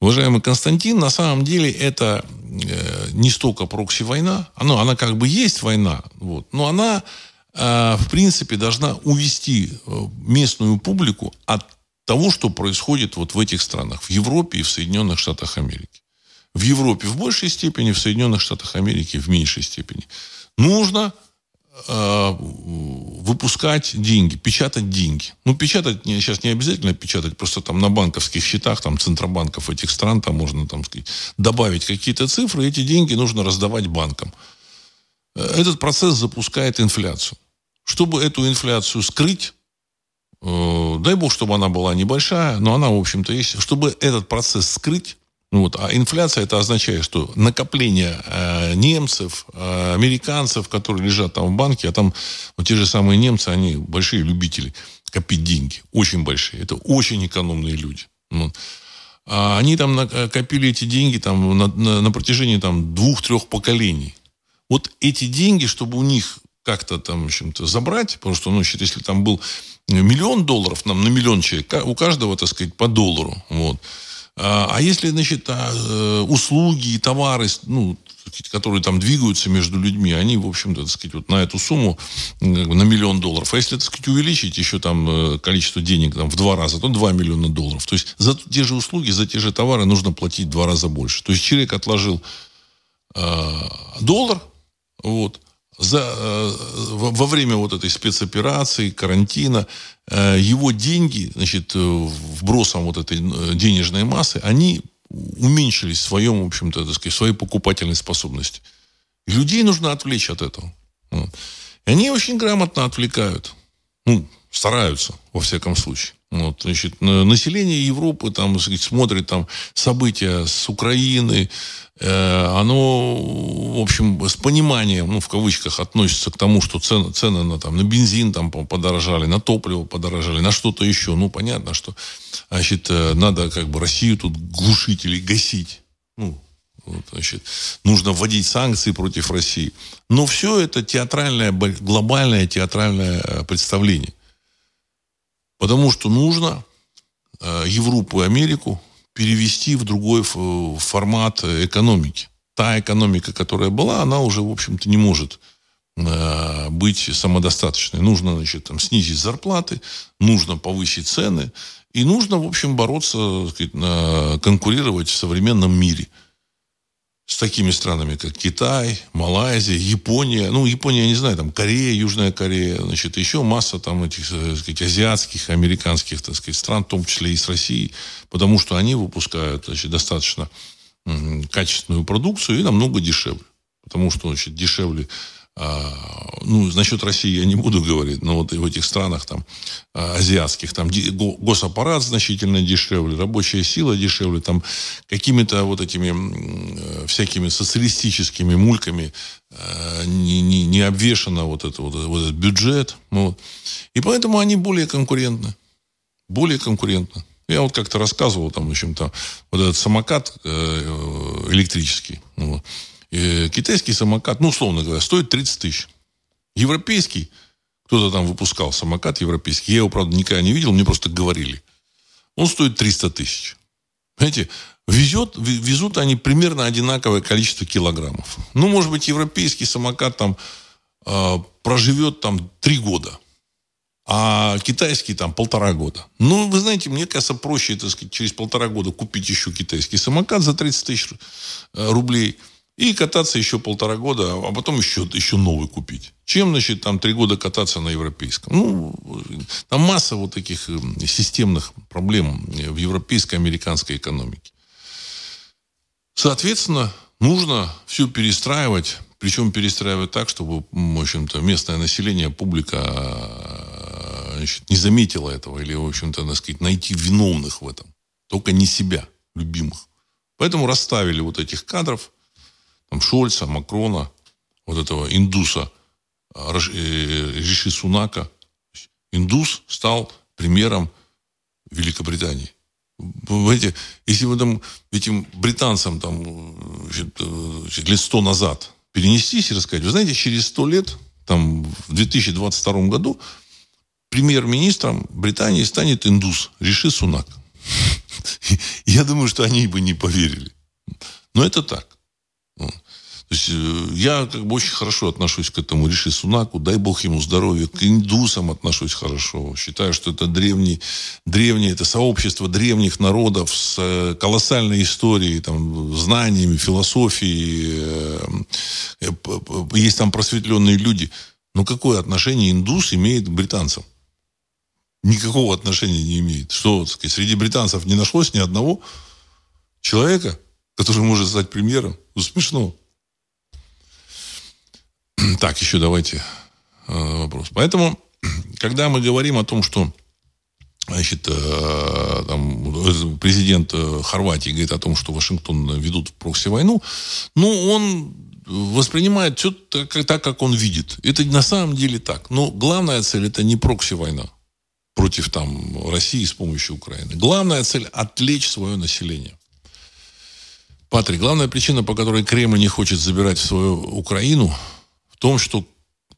Speaker 1: Уважаемый Константин, на самом деле это э, не столько прокси-война, она, она как бы есть война, вот, но она, э, в принципе, должна увести э, местную публику от того, что происходит вот в этих странах, в Европе и в Соединенных Штатах Америки. В Европе в большей степени, в Соединенных Штатах Америки в меньшей степени. Нужно Э, выпускать деньги, печатать деньги. Ну, печатать не, сейчас не обязательно печатать, просто там на банковских счетах, там, центробанков этих стран, там можно, там, сказать, добавить какие-то цифры, эти деньги нужно раздавать банкам. Э, этот процесс запускает инфляцию. Чтобы эту инфляцию скрыть, э, дай бог, чтобы она была небольшая, но она, в общем-то, есть. Чтобы этот процесс скрыть, вот. А инфляция это означает, что накопление э, немцев, э, американцев, которые лежат там в банке, а там вот те же самые немцы, они большие любители копить деньги, очень большие. Это очень экономные люди. Вот. А они там накопили эти деньги там, на, на, на протяжении там, двух-трех поколений. Вот эти деньги, чтобы у них как-то там, в общем-то, забрать, потому что, ну, если там был миллион долларов нам на миллион человек, у каждого, так сказать, по доллару, вот, А, а если, значит, а, э, услуги и товары, ну, которые там двигаются между людьми, они, в общем-то, так сказать, вот на эту сумму, на миллион долларов. А если, так сказать, увеличить еще там э, количество денег там, в два раза, то 2 миллиона долларов. То есть за те же услуги, за те же товары нужно платить в два раза больше. То есть человек отложил э, доллар, вот, за, э, во время вот этой спецоперации, карантина, э, его деньги, значит, э, вбросом вот этой денежной массы, они уменьшились в своем, в общем-то, так сказать, своей покупательной способности. Людей нужно отвлечь от этого. И они очень грамотно отвлекают. Ну, стараются, во всяком случае. Вот, значит, население Европы там, смотрит там события с Украины, э, оно, в общем, с пониманием, ну, в кавычках, относится к тому, что цены, цены на, там, на бензин там подорожали, на топливо подорожали, на что-то еще. Ну, понятно, что, значит, э, надо как бы Россию тут глушить или гасить. Ну, вот, значит, нужно вводить санкции против России. Но все это театральное, глобальное театральное э, представление. Потому что нужно э, Европу и Америку перевести в другой формат экономики. Та экономика, которая была, она уже, в общем-то, не может э, быть самодостаточной. Нужно, значит, там, снизить зарплаты, нужно повысить цены, и нужно, в общем, бороться, сказать, конкурировать в современном мире – с такими странами, как Китай, Малайзия, Япония. Ну, Япония, я не знаю, там Корея, Южная Корея, значит, еще масса там этих, э, так сказать, азиатских, американских, так сказать, стран, в том числе и с Россией, потому что они выпускают, значит, достаточно качественную продукцию и намного дешевле. Потому что, значит, дешевле ну, насчет России я не буду говорить, но вот в этих странах там а, азиатских, там госаппарат значительно дешевле, рабочая сила дешевле, там какими-то вот этими всякими социалистическими мульками а, не, не, не обвешено вот, это, вот, вот этот бюджет. Вот. И поэтому они более конкурентны. Более конкурентны. Я вот как-то рассказывал там, в общем-то, вот этот самокат э, электрический. Вот Э, китайский самокат, ну, условно говоря, стоит 30 тысяч. Европейский, кто-то там выпускал самокат европейский, я его, правда, никогда не видел, мне просто говорили. Он стоит 300 тысяч. Знаете, везет, везут они примерно одинаковое количество килограммов. Ну, может быть, европейский самокат там э, проживет там три года, а китайский там полтора года. Ну, вы знаете, мне кажется, проще, так сказать, через полтора года купить еще китайский самокат за 30 тысяч э, рублей – и кататься еще полтора года, а потом еще, еще новый купить. Чем, значит, там три года кататься на европейском? Ну, там масса вот таких эм, системных проблем в европейской, американской экономике. Соответственно, нужно все перестраивать, причем перестраивать так, чтобы, в общем-то, местное население, публика э, значит, не заметила этого или, в общем-то, так сказать, найти виновных в этом. Только не себя, любимых. Поэтому расставили вот этих кадров – там, Шольца, Макрона, вот этого индуса, а, э, Риши Сунака. Индус стал примером Великобритании. Понимаете, если вы там этим британцам там, значит, значит, лет сто назад перенестись и рассказать, вы знаете, через сто лет, там, в 2022 году, премьер-министром Британии станет индус Риши Сунак. Я думаю, что они бы не поверили. Но это так. То есть э, я как бы очень хорошо отношусь к этому Риши Сунаку, дай бог ему здоровья, к индусам отношусь хорошо. Считаю, что это древний, древнее, это сообщество древних народов с э, колоссальной историей, там, знаниями, философией. Э, есть там просветленные люди. Но какое отношение индус имеет к британцам? Никакого отношения не имеет. Что, сказать, среди британцев не нашлось ни одного человека, который может стать премьером? Ну, смешно. Так, еще давайте э, вопрос. Поэтому, когда мы говорим о том, что значит, э, там, президент э, Хорватии говорит о том, что Вашингтон ведут в прокси-войну, ну, он воспринимает все так, так, как он видит. Это на самом деле так. Но главная цель это не прокси-война против там, России с помощью Украины. Главная цель – отвлечь свое население. Патрик, главная причина, по которой Кремль не хочет забирать свою Украину, в том, что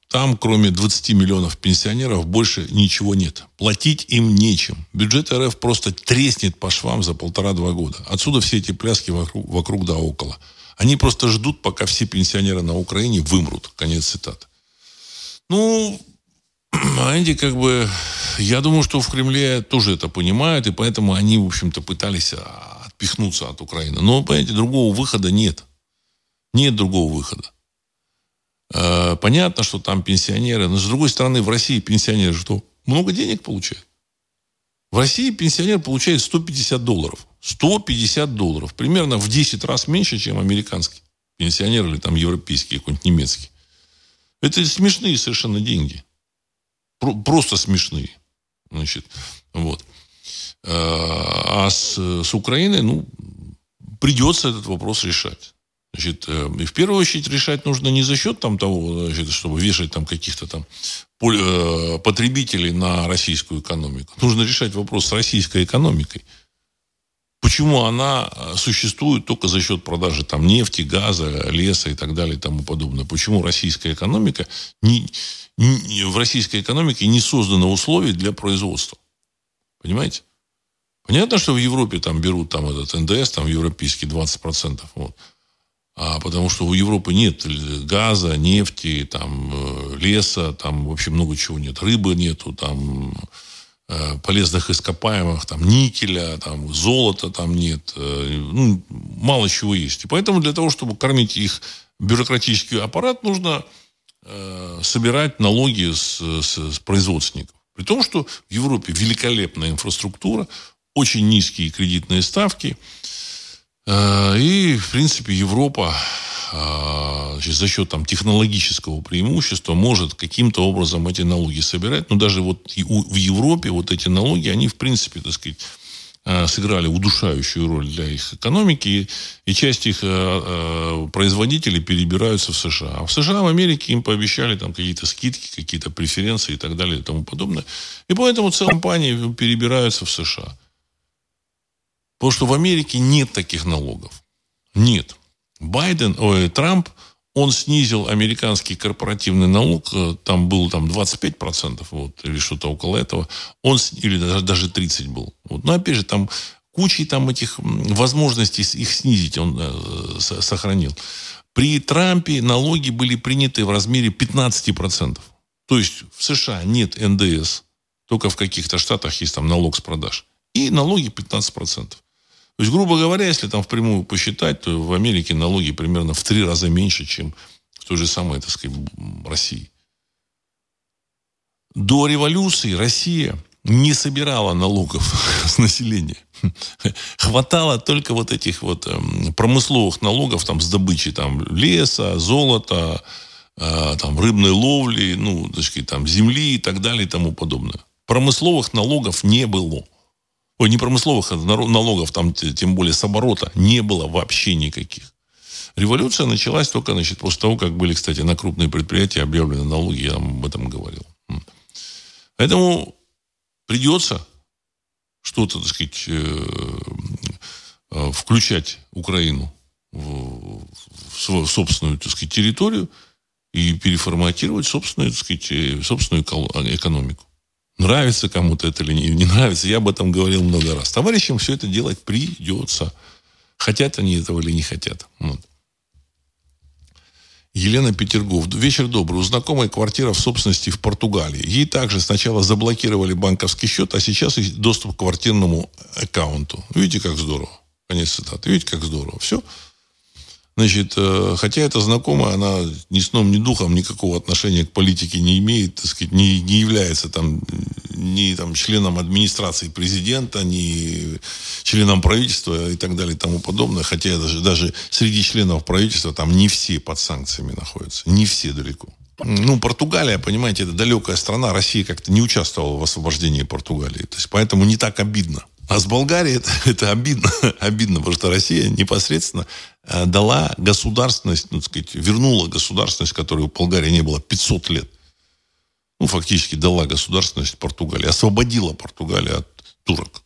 Speaker 1: там, кроме 20 миллионов пенсионеров, больше ничего нет. Платить им нечем. Бюджет РФ просто треснет по швам за полтора-два года. Отсюда все эти пляски вокруг, вокруг да около. Они просто ждут, пока все пенсионеры на Украине вымрут. Конец цитаты. Ну, они как бы... Я думаю, что в Кремле тоже это понимают, и поэтому они, в общем-то, пытались а, отпихнуться от Украины. Но, понимаете, другого выхода нет. Нет другого выхода. Э, понятно, что там пенсионеры, но с другой стороны, в России пенсионеры что? Много денег получают. В России пенсионер получает 150 долларов. 150 долларов. Примерно в 10 раз меньше, чем американский пенсионер или там европейский, какой-нибудь немецкий. Это смешные совершенно деньги. Просто смешные. Значит, вот. Э, а с, с Украиной, ну, придется этот вопрос решать. Значит, э, и в первую очередь решать нужно не за счет там того, значит, чтобы вешать там каких-то там э, потребителей на российскую экономику. Нужно решать вопрос с российской экономикой. Почему она э, существует только за счет продажи там нефти, газа, леса и так далее и тому подобное? Почему российская экономика не, не, в российской экономике не создано условий для производства? Понимаете? Понятно, что в Европе там берут там этот НДС, там европейский 20%. Вот а, потому что у Европы нет газа, нефти, там, э, леса, там вообще много чего нет. Рыбы нету, там, э, полезных ископаемых, там, никеля, там, золота там нет. Э, ну, мало чего есть. И поэтому для того, чтобы кормить их бюрократический аппарат, нужно э, собирать налоги с, с, с производственников. При том, что в Европе великолепная инфраструктура, очень низкие кредитные ставки – и, в принципе, Европа э, за счет там, технологического преимущества может каким-то образом эти налоги собирать. Но даже вот в Европе вот эти налоги, они, в принципе, так сказать, э, сыграли удушающую роль для их экономики, и часть их производителей перебираются в США. А в США, в Америке им пообещали там какие-то скидки, какие-то преференции и так далее и тому подобное. И поэтому целые компании перебираются в США. Потому что в Америке нет таких налогов. Нет. Байден, ой, Трамп, он снизил американский корпоративный налог, э, там был там 25%, вот, или что-то около этого, он, или даже, даже 30 был. Вот. Но опять же, там кучей там этих возможностей их снизить он э, сохранил. При Трампе налоги были приняты в размере 15%. То есть в США нет НДС, только в каких-то штатах есть там налог с продаж. И налоги 15%. То есть, грубо говоря, если там впрямую посчитать, то в Америке налоги примерно в три раза меньше, чем в той же самой, так сказать, России. До революции Россия не собирала налогов с населения. Хватало только вот этих вот эм, промысловых налогов там, с добычи там, леса, золота, э, там, рыбной ловли, ну, так сказать, там, земли и так далее и тому подобное. Промысловых налогов не было. Ой, не промысловых а налогов, там тем более с оборота, не было вообще никаких. Революция началась только значит, после того, как были, кстати, на крупные предприятия объявлены налоги, я вам об этом говорил. Поэтому придется что-то, так сказать, э, э, включать Украину в свою собственную, так сказать, территорию и переформатировать собственную, так сказать, э, собственную экономику. Нравится кому-то это или не, нравится, я об этом говорил много раз. Товарищам все это делать придется. Хотят они этого или не хотят. Вот. Елена Петергов. Вечер добрый. У знакомой квартира в собственности в Португалии. Ей также сначала заблокировали банковский счет, а сейчас есть доступ к квартирному аккаунту. Видите, как здорово. Конец цитаты. Видите, как здорово. Все. Значит, э, хотя эта знакомая, она ни сном, ни духом никакого отношения к политике не имеет, так сказать, не, не является там ни там, членом администрации президента, ни членом правительства и так далее и тому подобное. Хотя даже, даже среди членов правительства там не все под санкциями находятся. Не все далеко. Ну, Португалия, понимаете, это далекая страна. Россия как-то не участвовала в освобождении Португалии. То есть, поэтому не так обидно. А с Болгарией это, это обидно, обидно, потому что Россия непосредственно дала государственность, ну, так сказать, вернула государственность, которой у Болгарии не было 500 лет. Ну, фактически дала государственность Португалии, освободила Португалию от турок.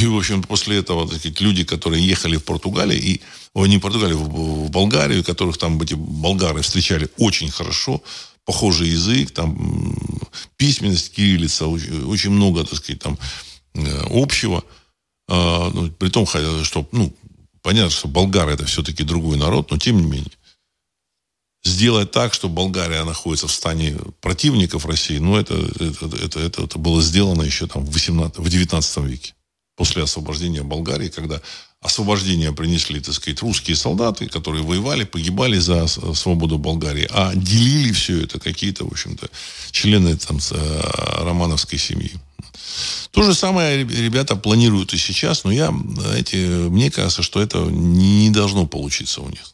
Speaker 1: И, в общем, после этого, так сказать, люди, которые ехали в Португалию, и, о, не в Португалию, в, в Болгарию, которых там эти болгары встречали очень хорошо, похожий язык, там письменность, кириллица, очень, очень много, так сказать, там э, общего. А, ну, при том, что, ну, понятно, что болгары это все-таки другой народ, но тем не менее. Сделать так, что Болгария находится в стане противников России, ну, это, это, это, это, это было сделано еще там в, 18, в 19 веке, после освобождения Болгарии, когда освобождение принесли, так сказать, русские солдаты, которые воевали, погибали за свободу Болгарии, а делили все это какие-то, в общем-то, члены там, э, романовской семьи. То же самое ребята планируют и сейчас, но я, знаете, мне кажется, что это не должно получиться у них.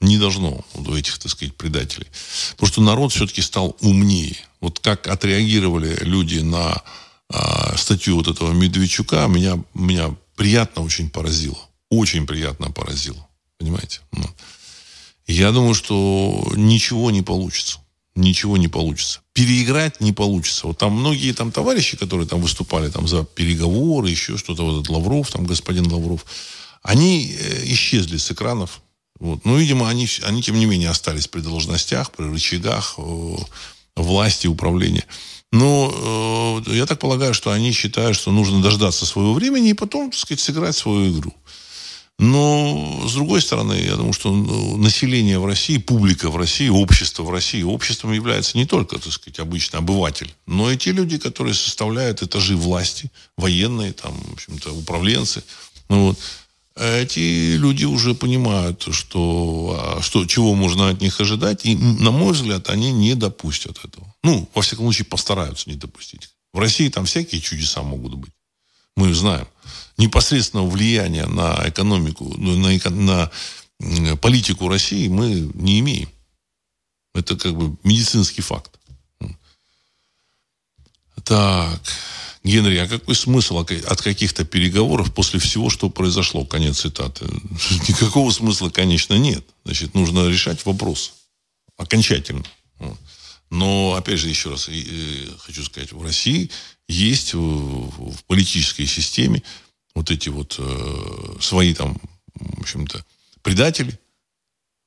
Speaker 1: Не должно у этих, так сказать, предателей. Потому что народ все-таки стал умнее. Вот как отреагировали люди на а, статью вот этого Медведчука, меня, меня приятно очень поразило очень приятно поразило. Понимаете? Ну. Я думаю, что ничего не получится. Ничего не получится. Переиграть не получится. Вот там многие там товарищи, которые там выступали там за переговоры, еще что-то, вот этот Лавров, там господин Лавров, они э, исчезли с экранов. Вот. Но, видимо, они, они, тем не менее, остались при должностях, при рычагах э, власти, управления. Но э, я так полагаю, что они считают, что нужно дождаться своего времени и потом, так сказать, сыграть свою игру. Но, с другой стороны, я думаю, что ну, население в России, публика в России, общество в России, обществом является не только, так сказать, обычный обыватель, но и те люди, которые составляют этажи власти, военные, там, в общем-то, управленцы. Ну, вот. Эти люди уже понимают, что, а, что, чего можно от них ожидать, и, на мой взгляд, они не допустят этого. Ну, во всяком случае, постараются не допустить. В России там всякие чудеса могут быть. Мы знаем непосредственного влияния на экономику, ну, на, на политику России мы не имеем. Это как бы медицинский факт. Так, Генри, а какой смысл от каких-то переговоров после всего, что произошло? Конец цитаты. Никакого смысла, конечно, нет. Значит, нужно решать вопрос окончательно. Но, опять же, еще раз хочу сказать, в России есть в политической системе вот эти вот э, свои там, в общем-то, предатели,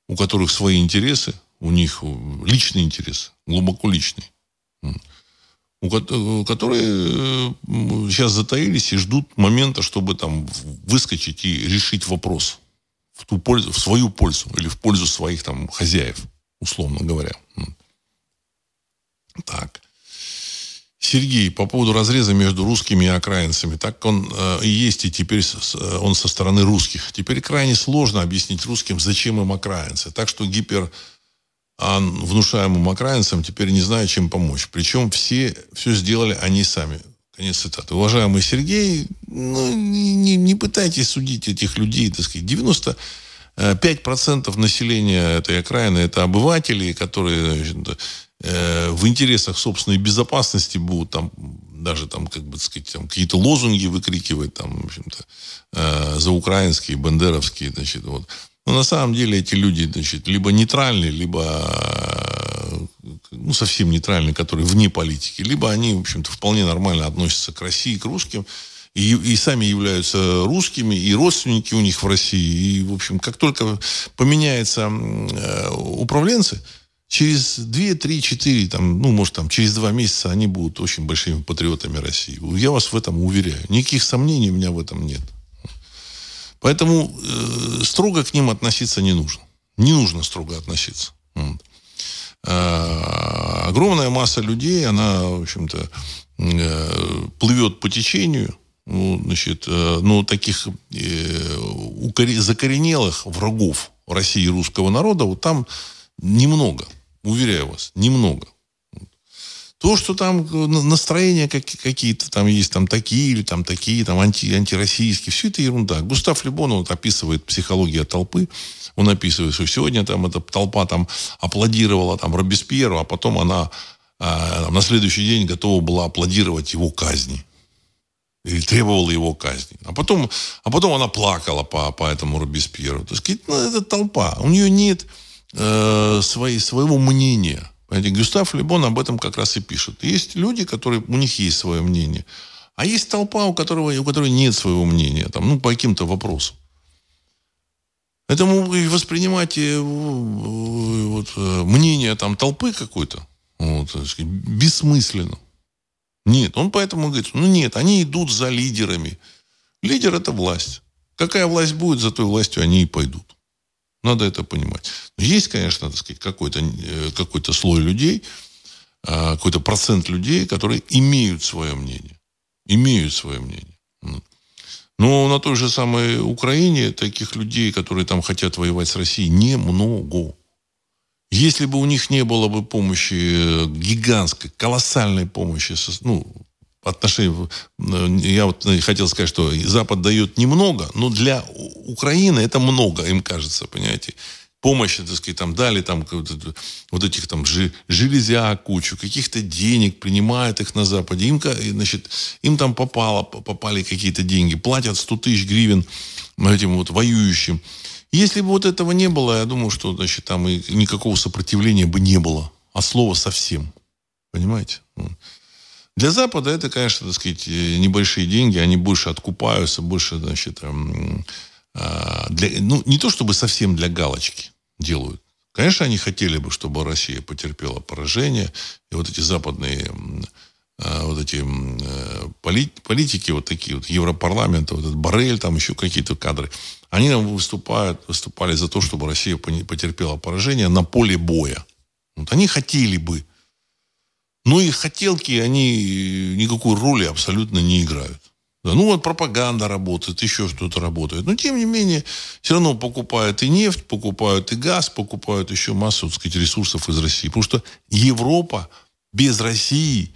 Speaker 1: у которых свои интересы, у них личные интересы, глубоко личные, у, которые сейчас затаились и ждут момента, чтобы там выскочить и решить вопрос в, ту пользу, в свою пользу или в пользу своих там хозяев, условно говоря. Так. Сергей, по поводу разреза между русскими и окраинцами. Так он э, и есть, и теперь э, он со стороны русских. Теперь крайне сложно объяснить русским, зачем им окраинцы. Так что гипер а внушаемым окраинцам теперь не знаю, чем помочь. Причем все, все сделали они сами. Конец цитаты. Уважаемый Сергей, ну, не, не, не пытайтесь судить этих людей, так сказать. 95% э, населения этой окраины это обыватели, которые Э, в интересах собственной безопасности будут там даже там, как бы сказать, там, какие-то лозунги выкрикивать там, в общем-то, э, за украинские, бандеровские, значит, вот. Но на самом деле эти люди, значит, либо нейтральные, либо ну, совсем нейтральные, которые вне политики, либо они, в общем-то, вполне нормально относятся к России, к русским, и, и сами являются русскими, и родственники у них в России. И, в общем, как только поменяются э, управленцы, через 2, 3, 4, там, ну, может, там, через 2 месяца они будут очень большими патриотами России. Я вас в этом уверяю. Никаких сомнений у меня в этом нет. Поэтому э, строго к ним относиться не нужно. Не нужно строго относиться. А, огромная масса людей, она, в общем-то, э, плывет по течению. Ну, значит, э, ну, таких э, закоренелых врагов России и русского народа, вот там немного. Уверяю вас, немного. То, что там э, настроения какие-то там есть, там такие или там такие, там анти, антироссийские, все это ерунда. Густав Лебон, он описывает психологию толпы, он описывает, что сегодня там эта толпа там аплодировала там Робеспьеру, а потом она а, на следующий день готова была аплодировать его казни. Или требовала его казни. А потом, а потом она плакала по, по этому Робеспьеру. То есть, ну, это толпа. У нее нет э, свои, своего мнения. Понимаете, Гюстав Лебон об этом как раз и пишет. Есть люди, которые, у них есть свое мнение. А есть толпа, у, которого, у которой нет своего мнения, там, ну, по каким-то вопросам. Поэтому вы воспринимаете э, вот, э, мнение там, толпы какой-то, Вот, бессмысленно. Нет, он поэтому говорит, ну нет, они идут за лидерами. Лидер – это власть. Какая власть будет, за той властью они и пойдут. Надо это понимать. Есть, конечно, так сказать, какой-то э, какой слой людей, а, какой-то процент людей, которые имеют свое мнение. Имеют свое мнение. Но на той же самой Украине таких людей, которые там хотят воевать с Россией, немного. Если бы у них не было бы помощи э, гигантской, колоссальной помощи, ну, отношении, э, я вот э, хотел сказать, что Запад дает немного, но для Украины это много, им кажется, понимаете. Помощи, так сказать, там дали там вот этих там железяк кучу, каких-то денег, принимают их на Западе. Им, значит, им там попало, попали какие-то деньги, платят 100 тысяч гривен этим вот воюющим. Если бы вот этого не было, я думаю, что значит, там и никакого сопротивления бы не было. А слова совсем. Понимаете? Для Запада это, конечно, так сказать, э, небольшие деньги, они больше откупаются, больше, значит, эм, э, для, ну, не то чтобы совсем для галочки делают. Конечно, они хотели бы, чтобы Россия потерпела поражение, и вот эти западные э, вот эти политики, вот такие вот Европарламента, вот этот Барель, там еще какие-то кадры, они нам выступают, выступали за то, чтобы Россия потерпела поражение на поле боя. Вот они хотели бы, но их хотелки, они никакой роли абсолютно не играют. Да, ну вот пропаганда работает, еще что-то работает. Но тем не менее, все равно покупают и нефть, покупают и газ, покупают еще массу, так сказать, ресурсов из России. Потому что Европа без России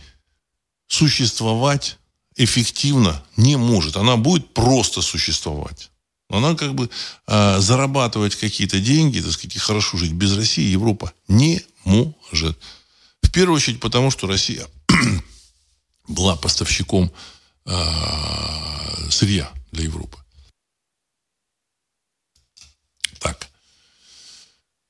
Speaker 1: существовать эффективно не может. Она будет просто существовать. Она как бы э, зарабатывать какие-то деньги, так сказать, и хорошо жить без России Европа не может. В первую очередь потому, что Россия была поставщиком э, сырья для Европы. Так.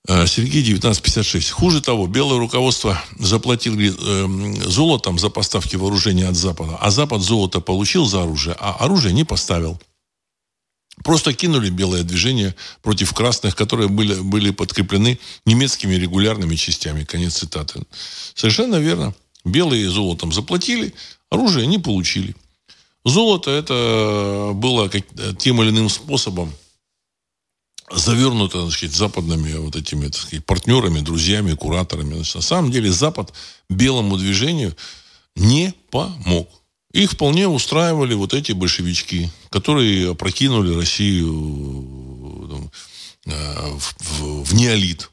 Speaker 1: Э, Сергей 1956. Хуже того, белое руководство заплатили э, золотом за поставки вооружения от Запада, а Запад золото получил за оружие, а оружие не поставил. Просто кинули белое движение против красных, которые были, были подкреплены немецкими регулярными частями. Конец цитаты. Совершенно верно. Белые золотом заплатили, оружие не получили. Золото это было как, тем или иным способом завернуто так сказать, западными вот этими так сказать, партнерами, друзьями, кураторами. Значит, на самом деле Запад белому движению не помог. Их вполне устраивали вот эти большевички, которые опрокинули Россию э, в, в, в неолит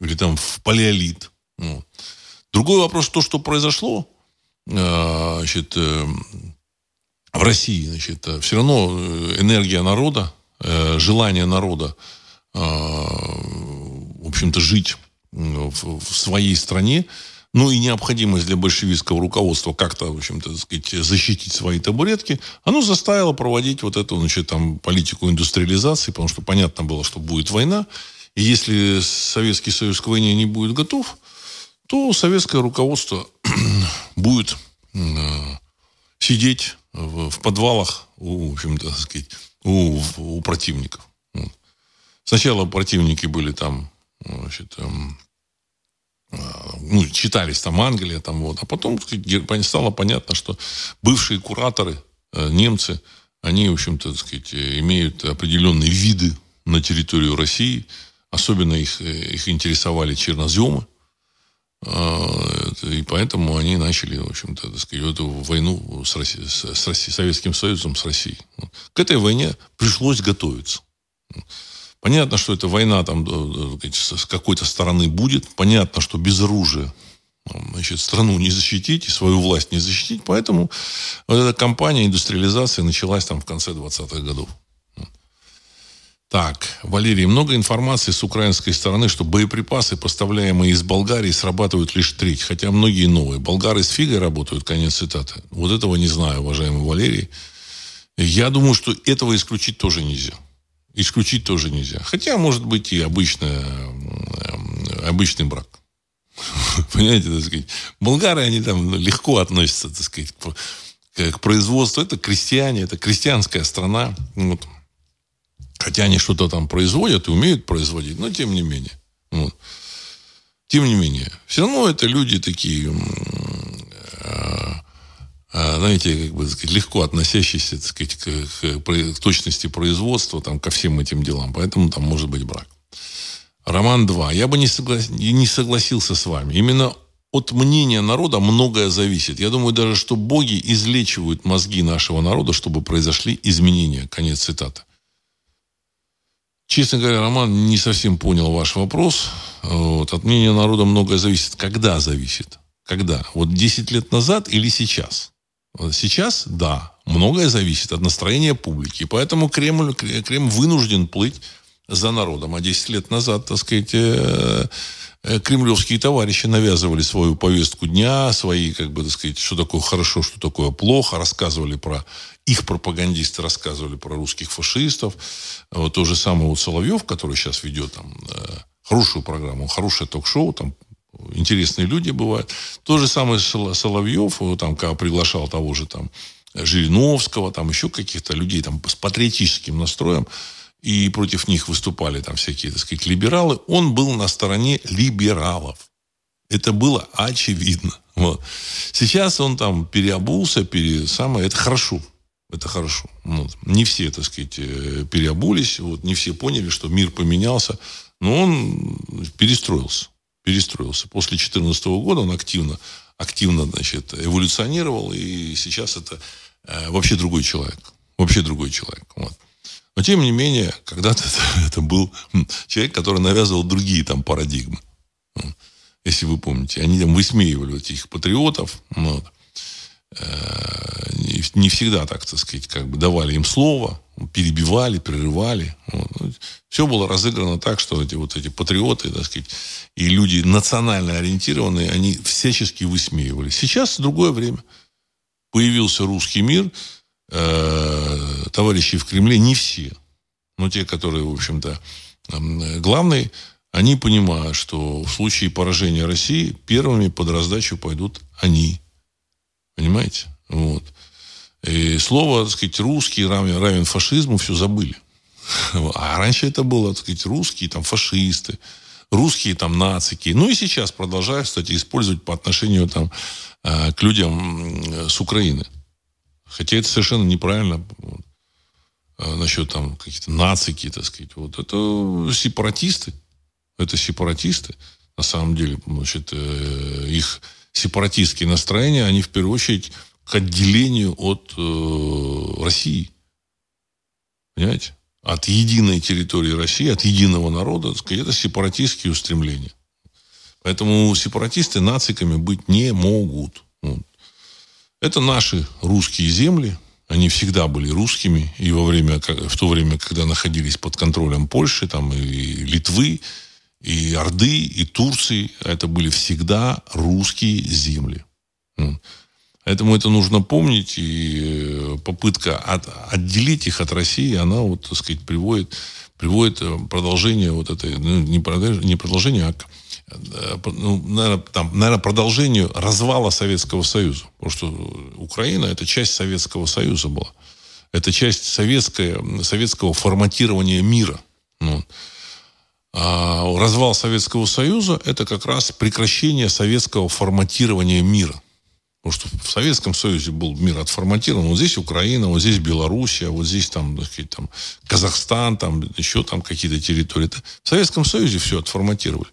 Speaker 1: или там в палеолит. Ну. Другой вопрос, то, что произошло э, значит, э, в России, значит, все равно энергия народа, желание народа, в общем-то, жить в своей стране, ну и необходимость для большевистского руководства как-то, в общем-то, сказать, защитить свои табуретки, оно заставило проводить вот эту, значит, там, политику индустриализации, потому что понятно было, что будет война, и если Советский Союз к войне не будет готов, то советское руководство будет э, сидеть в, в подвалах у, в общем-то, сказать, у, у противников. Сначала противники были там, значит, эм, ну, читались там Англия, там вот. А потом сказать, стало понятно, что бывшие кураторы, э, немцы, они, в общем-то, сказать, имеют определенные виды на территорию России. Особенно их, э, их интересовали черноземы. А, и поэтому они начали, в общем-то, так сказать, эту войну с, Россией, с Россией, Советским Союзом, с Россией. К этой войне пришлось готовиться. Понятно, что эта война там с какой-то стороны будет. Понятно, что без оружия значит, страну не защитить и свою власть не защитить. Поэтому вот эта кампания индустриализации началась там в конце 20-х годов. Так, Валерий, много информации с украинской стороны, что боеприпасы, поставляемые из Болгарии, срабатывают лишь треть, хотя многие новые. Болгары с фигой работают, конец цитаты. Вот этого не знаю, уважаемый Валерий. Я думаю, что этого исключить тоже нельзя исключить тоже нельзя. Хотя, может быть, и обычная, обычный брак. Понимаете, так сказать. Болгары, они там легко относятся, так сказать, к, к производству. Это крестьяне, это крестьянская страна. Вот. Хотя они что-то там производят и умеют производить, но тем не менее. Вот. Тем не менее, все равно это люди такие, знаете, как бы сказать, легко относящиеся, так сказать, к, к, к точности производства, там, ко всем этим делам. Поэтому там может быть брак. Роман 2. Я бы не, соглас... не согласился с вами. Именно от мнения народа многое зависит. Я думаю даже, что боги излечивают мозги нашего народа, чтобы произошли изменения. Конец цитаты. Честно говоря, Роман не совсем понял ваш вопрос. Вот. От мнения народа многое зависит. Когда зависит? Когда? Вот 10 лет назад или сейчас? Сейчас, да, многое зависит от настроения публики. Поэтому Кремль, Кремль вынужден плыть за народом. А 10 лет назад, так сказать, э, э, кремлевские товарищи навязывали свою повестку дня, свои, как бы, так сказать, что такое хорошо, что такое плохо, рассказывали про их пропагандисты рассказывали про русских фашистов. Вот то же самое вот Соловьев, который сейчас ведет там э, хорошую программу, хорошее ток-шоу, там интересные люди бывают. То же самое Соловьев, там, когда приглашал того же там Жириновского, там еще каких-то людей там с патриотическим настроем, и против них выступали там всякие, так сказать, либералы, он был на стороне либералов. Это было очевидно. Вот. Сейчас он там переобулся, пере... самое, это хорошо. Это хорошо. Вот. Не все, так сказать, э, переобулись, вот, не все поняли, что мир поменялся, но он перестроился. Перестроился. После 2014 года он активно, активно значит, эволюционировал, и сейчас это э, вообще другой человек. Вообще другой человек. Вот. Но, тем не менее, когда-то это, это был человек, который навязывал другие там парадигмы. Если вы помните. Они там высмеивали этих патриотов. Вот. Э, не всегда, так, сказать, как бы давали им слово, перебивали, прерывали. Вот. Все было разыграно так, что эти вот эти патриоты, так сказать, и люди национально ориентированные, они всячески высмеивали. Сейчас другое время. Появился русский мир – э, товарищи в Кремле, не все, но те, которые, в общем-то, э, главные, они понимают, что в случае поражения России первыми под раздачу пойдут они. Понимаете? Вот. И слово, так сказать, русский равен, равен фашизму, все забыли. А раньше это было, так сказать, русские, там, фашисты, русские, там, нацики. Ну и сейчас продолжают, кстати, использовать по отношению, там, э, к людям с Украины. Хотя это совершенно неправильно. А насчет там каких-то нацики, так сказать. Вот. Это сепаратисты. Это сепаратисты. На самом деле, значит, э, их сепаратистские настроения, они в первую очередь к отделению от э, России. Понимаете? От единой территории России, от единого народа, это сепаратистские устремления. Поэтому сепаратисты нациками быть не могут. Вот. Это наши русские земли. Они всегда были русскими. И во время, в то время, когда находились под контролем Польши, там, и Литвы, и Орды, и Турции, это были всегда русские земли. Поэтому это нужно помнить, и э, попытка от, отделить их от России, она, вот, так сказать, приводит, приводит э, продолжение вот этой, ну, не продолжение, а Э, ну, наверное, там, наверное, продолжению развала Советского Союза. Потому что Украина – это часть Советского Союза была. Это часть советская, советского форматирования мира. Развал Советского Союза – это как раз прекращение советского форматирования мира. Потому что в Советском Союзе был мир отформатирован. Вот здесь Украина, вот здесь Белоруссия, вот здесь там, так сказать, там Казахстан, там еще там какие-то территории. В Советском Союзе все отформатировали.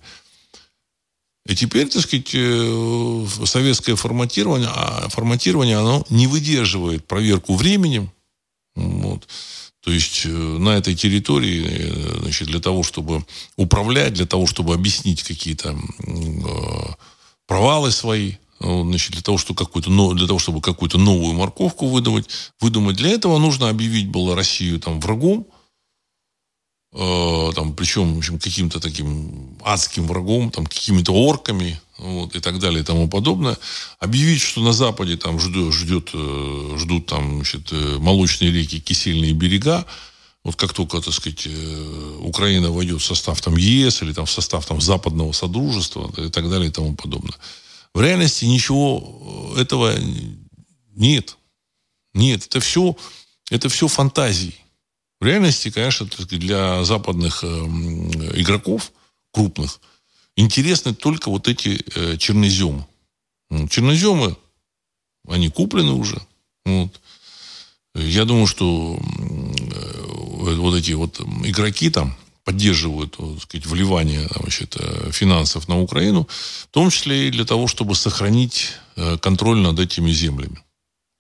Speaker 1: И теперь, так сказать, э, советское форматирование, а форматирование, оно не выдерживает проверку временем. Вот. То есть э, на этой территории, э, значит, для того, чтобы управлять, для того, чтобы объяснить какие-то провалы свои, значит, для того, чтобы какую-то, для того, чтобы какую-то новую морковку выдумать, выдумать, для этого нужно объявить было Россию там врагом, Э, там, причем в общем, каким-то таким адским врагом, там, какими-то орками вот, и так далее и тому подобное, объявить, что на Западе там ждет, ждет, э, ждут там, значит, э, молочные реки, кисельные берега, вот как только, так сказать, Украина войдет в состав там ЕС или там в состав там западного содружества и так далее и тому подобное. В реальности ничего этого нет. Нет, это все, это все фантазии. В реальности, конечно, для западных эм, игроков крупных интересны только вот эти э, черноземы. Черноземы, они куплены уже. Вот. Я думаю, что э, вот эти вот игроки там поддерживают, так сказать, вливание значит, финансов на Украину, в том числе и для того, чтобы сохранить э, контроль над этими землями.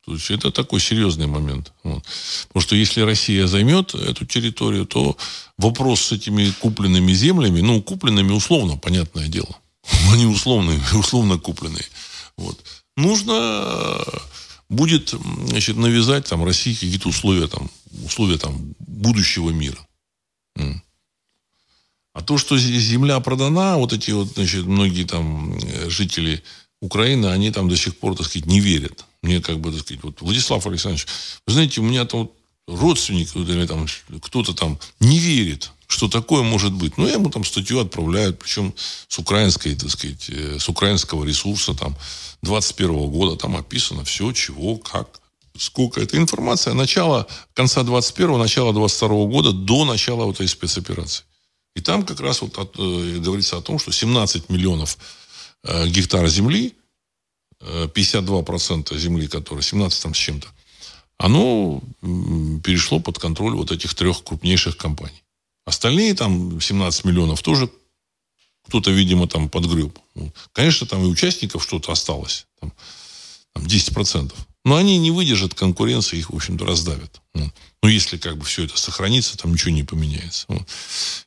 Speaker 1: То есть это такой серьезный момент. Вот. Потому что если Россия займет эту территорию, то вопрос с этими купленными землями, ну, купленными условно, понятное дело. Они условные, условно купленные. Вот. Нужно будет значит, навязать там, России какие-то условия, там, условия там, будущего мира. А то, что земля продана, вот эти вот, значит, многие там э, жители Украины, они там до сих пор, так сказать, не верят. Мне как бы, так сказать, вот Владислав Александрович, вы знаете, у меня там вот родственник или там кто-то там не верит, что такое может быть. Ну, ему там статью отправляют, причем с украинской, так сказать, э, с украинского ресурса там 21 года там описано все, чего, как, сколько. Это информация начала, конца 21-го, начала 22 года до начала вот этой спецоперации. И там как раз вот от, э, говорится о том, что 17 миллионов э, гектар земли, э, 52% земли, которая 17 там с чем-то, оно перешло под контроль вот этих трех крупнейших компаний. Остальные там 17 миллионов тоже кто-то, видимо, там подгреб. Конечно, там и участников что-то осталось. Там, там 10%. Но они не выдержат конкуренции, их, в общем-то, раздавят. Ну, если как бы все это сохранится, там ничего не поменяется.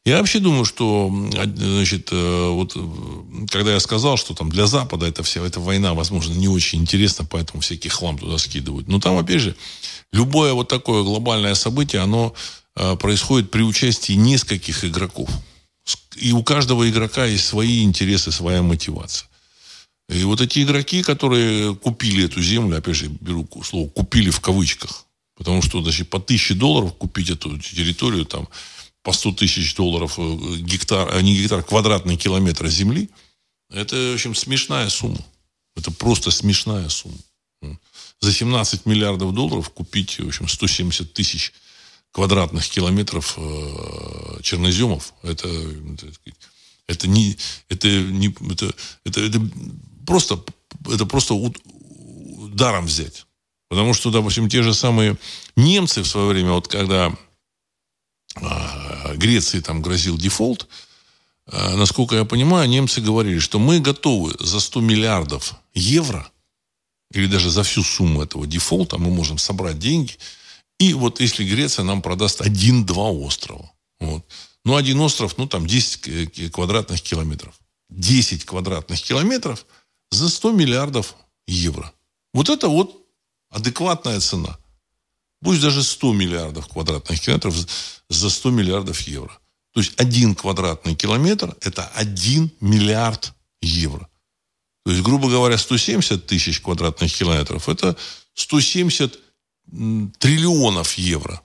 Speaker 1: Я вообще думаю, что, значит, э, вот, э, когда я сказал, что там для Запада эта вся эта война, возможно, не очень интересна, поэтому всякий хлам туда скидывают. Но там, опять же, любое вот такое глобальное событие, оно э, происходит при участии нескольких игроков. И у каждого игрока есть свои интересы, своя мотивация. И вот эти игроки, которые купили эту землю, опять же, беру слово «купили» в кавычках, потому что даже по тысяче долларов купить эту территорию, там, по 100 тысяч долларов э, гектар, а не гектар, квадратный километр земли, это, в общем, смешная сумма. Это просто смешная сумма. За 17 миллиардов долларов купить, в общем, 170 тысяч квадратных километров э, черноземов, это, это, не, это не, это, это, это просто, это просто даром взять. Потому что, допустим, те же самые немцы в свое время, вот когда э, Греции там грозил дефолт, э, насколько я понимаю, немцы говорили, что мы готовы за 100 миллиардов евро или даже за всю сумму этого дефолта мы можем собрать деньги. И вот если Греция нам продаст один-два острова. Вот. Ну, один остров, ну, там 10 квадратных километров. 10 квадратных километров за 100 миллиардов евро. Вот это вот адекватная цена. Пусть даже 100 миллиардов квадратных километров за 100 миллиардов евро. То есть один квадратный километр – это 1 миллиард евро. То есть, грубо говоря, 170 тысяч квадратных километров – это 170 триллионов евро.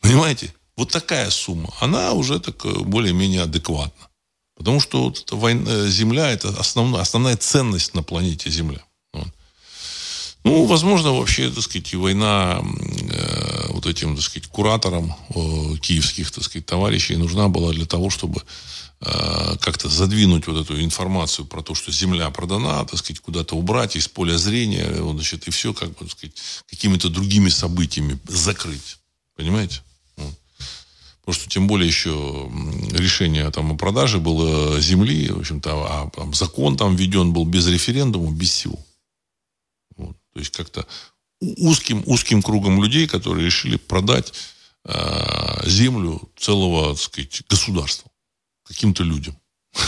Speaker 1: Понимаете? Вот такая сумма. Она уже так э, более-менее адекватна. Потому что вот эта война, э, Земля – это основная, основная ценность на планете Земля. Ну, возможно, вообще, так сказать, война э, вот этим, так сказать, кураторам э, киевских, так сказать, товарищей нужна была для того, чтобы э, как-то задвинуть вот эту информацию про то, что земля продана, так сказать, куда-то убрать из поля зрения, вот, значит, и все, как бы, так сказать, какими-то другими событиями закрыть. Понимаете? Потому что тем более еще решение там, о продаже было земли, в общем-то, а там, закон там введен был без референдума, без всего. То есть как-то узким, узким кругом людей, которые решили продать э, землю целого, так сказать, государства каким-то людям.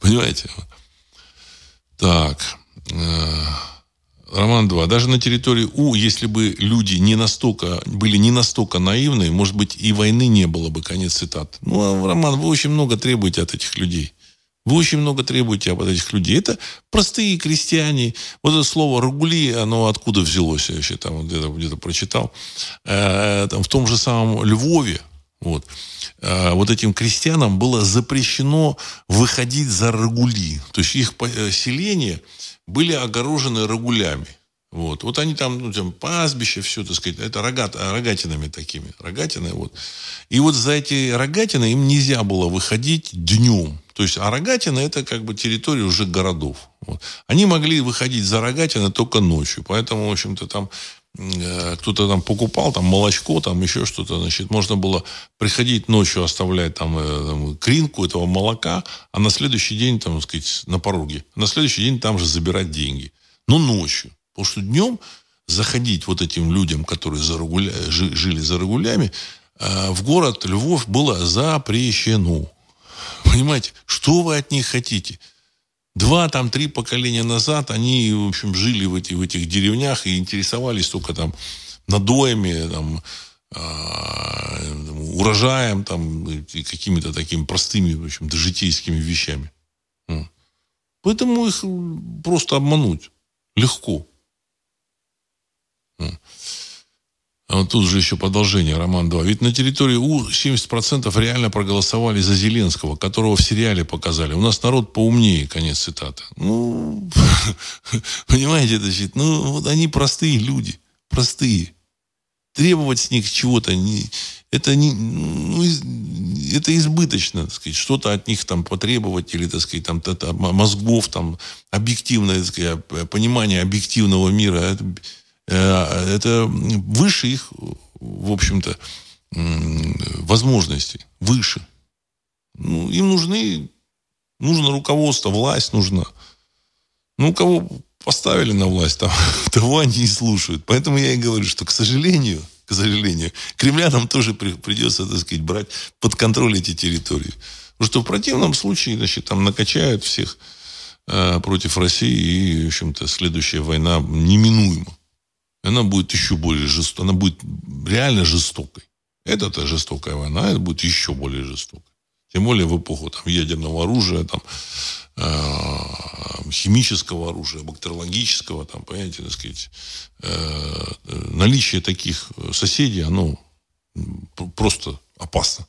Speaker 1: Понимаете? Так. Э, Роман 2. Даже на территории У, если бы люди не настолько, были не настолько наивны, может быть, и войны не было бы, конец цитат. Ну, а, Роман, вы очень много требуете от этих людей. Вы очень много требуете от этих людей. Это простые крестьяне. Вот это слово «ругли», оно откуда взялось? Я еще там где-то где прочитал. Э, там, в том же самом Львове, вот, э, вот этим крестьянам было запрещено выходить за рагули. То есть их селение были огорожены рагулями. Вот. вот они там, ну, там пастбище, все, так сказать, это рогат, рогатинами такими, рогатины, вот. И вот за эти рогатины им нельзя было выходить днем. То есть, а рогатина это как бы территория уже городов. Вот. Они могли выходить за рогатины только ночью. Поэтому, в общем-то, там э, кто-то там покупал там молочко, там еще что-то, значит, можно было приходить ночью, оставлять там, э, там кринку этого молока, а на следующий день, там, так сказать, на пороге, на следующий день там же забирать деньги. Но ночью. Потому что днем заходить вот этим людям, которые за рагуля, жили за рагулями, э, в город Львов было запрещено. Понимаете, что вы от них хотите? Два, там, три поколения назад они, в общем, жили в, эти, в этих деревнях и интересовались только там надоями, там, э, урожаем, там, какими-то такими простыми, в общем, житейскими вещами. Поэтому их просто обмануть легко. А тут же еще продолжение, Роман 2. Ведь на территории У 70% реально проголосовали за Зеленского, которого в сериале показали. У нас народ поумнее, конец цитаты. Ну, понимаете, это значит, ну, вот они простые люди, простые. Требовать с них чего-то, не, это, не, ну, это избыточно, так сказать, что-то от них там потребовать или, так сказать, там, мозгов, там, объективное, так сказать, понимание объективного мира. Это, это выше их, в общем-то, возможностей. Выше. Ну, им нужны, нужно руководство, власть нужна. Ну, кого поставили на власть, там, того они и слушают. Поэтому я и говорю, что, к сожалению, к сожалению, кремлянам тоже при, придется, так сказать, брать под контроль эти территории. Потому что в противном случае, значит, там накачают всех э, против России, и, в общем-то, следующая война неминуема она будет еще более жестокой. Она будет реально жестокой. Это-то жестокая война, это будет еще более жестокой. Тем более в эпоху там, ядерного оружия, там, э, химического оружия, бактериологического, там, понимаете, так сказать, э, наличие таких соседей, оно просто опасно.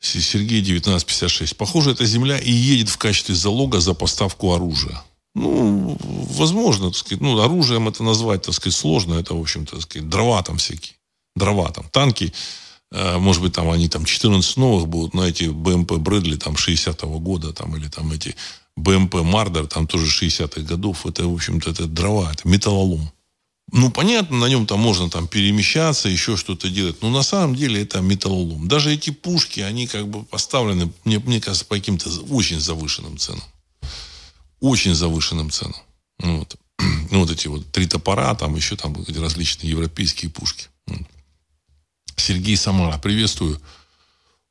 Speaker 1: Сергей 1956. Похоже, эта земля и едет в качестве залога за поставку оружия. Ну, возможно, так сказать, ну, оружием это назвать, так сказать, сложно. Это, в общем-то, так сказать, дрова там всякие. Дрова там. Танки, э, может быть, там они там 14 новых будут, но эти БМП Брэдли там 60-го года, там, или там эти БМП Мардер, там тоже 60-х годов. Это, в общем-то, это дрова, это металлолом. Ну, понятно, на нем там можно там перемещаться, еще что-то делать. Но на самом деле это металлолом. Даже эти пушки, они как бы поставлены, мне, мне кажется, по каким-то очень завышенным ценам очень завышенным ценам. Ну, вот. Ну, вот эти вот три топора, там еще там различные европейские пушки. Сергей Самара, приветствую.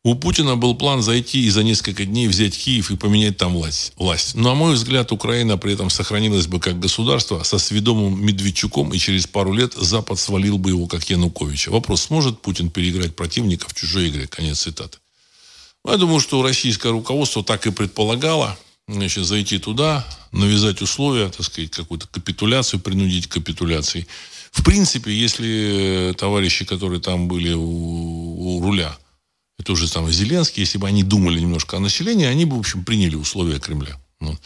Speaker 1: У Путина был план зайти и за несколько дней взять Киев и поменять там власть. власть. Но, на мой взгляд, Украина при этом сохранилась бы как государство со сведомым Медведчуком, и через пару лет Запад свалил бы его, как Януковича. Вопрос, сможет Путин переиграть противника в чужой игре? Конец цитаты. Ну, я думаю, что российское руководство так и предполагало – значит, зайти туда, навязать условия, так сказать, какую-то капитуляцию, принудить капитуляции. В принципе, если товарищи, которые там были у, у руля, это уже там Зеленский, если бы они думали немножко о населении, они бы, в общем, приняли условия Кремля. Вот.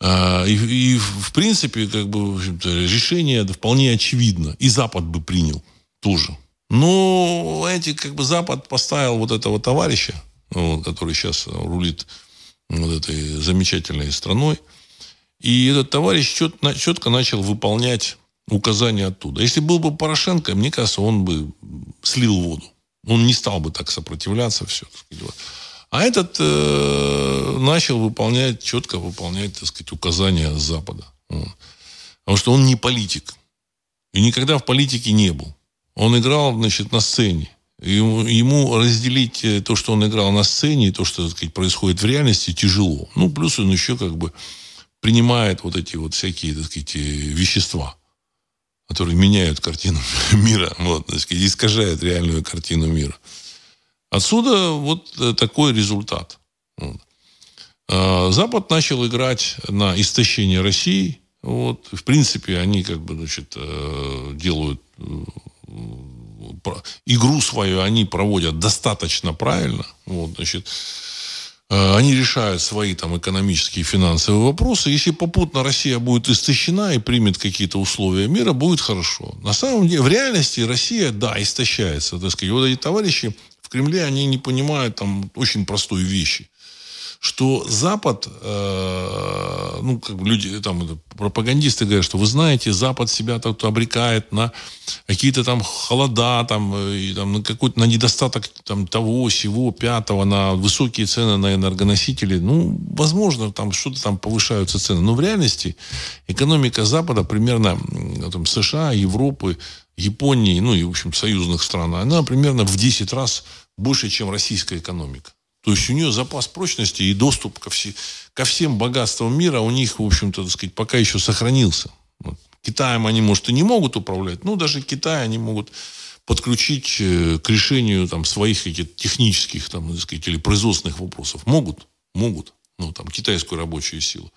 Speaker 1: А, и, и, в принципе, как бы, решение вполне очевидно. И Запад бы принял тоже. Но эти, как бы, Запад поставил вот этого товарища, вот, который сейчас рулит вот этой замечательной страной. И этот товарищ чет, четко начал выполнять указания оттуда. Если был бы Порошенко, мне кажется, он бы слил воду. Он не стал бы так сопротивляться. Все, вот. А этот э, начал выполнять, четко выполнять, так сказать, указания Запада. Потому что он не политик. И никогда в политике не был. Он играл, значит, на сцене. Ему, разделить э, то, что он играл на сцене, и то, что так сказать, происходит в реальности, тяжело. Ну, плюс он еще как бы принимает вот эти вот всякие, так сказать, э, вещества, которые меняют картину мира, вот, так сказать, искажают реальную картину мира. Отсюда вот э, такой результат. Вот. А, Запад начал играть на истощение России. Вот. В принципе, они как бы, значит, делают игру свою они проводят достаточно правильно. Вот, значит, Э, они решают свои там экономические и финансовые вопросы. Если попутно Россия будет истощена и примет какие-то условия мира, будет хорошо. На самом деле, в реальности Россия, да, истощается. Так сказать. Вот эти товарищи в Кремле, они не понимают там очень простой вещи что Запад, э, ну, как бы люди, там, пропагандисты говорят, что вы знаете, Запад себя тут обрекает на какие-то там холода, там, и, там на какой-то, на недостаток там того, всего, пятого, на высокие цены на энергоносители. Ну, возможно, там что-то там повышаются цены. Но в реальности экономика Запада примерно, там, США, Европы, Японии, ну и, в общем, союзных стран, она примерно в 10 раз больше, чем российская экономика. То есть у нее запас прочности и доступ ко, все, ко всем богатствам мира у них, в общем-то, так сказать, пока еще сохранился. Вот. Китаем они, может, и не могут управлять, но даже Китай они могут подключить э, к решению там, своих каких-то технических там, так сказать, или производственных вопросов. Могут, могут. Ну, там, китайскую рабочую силу.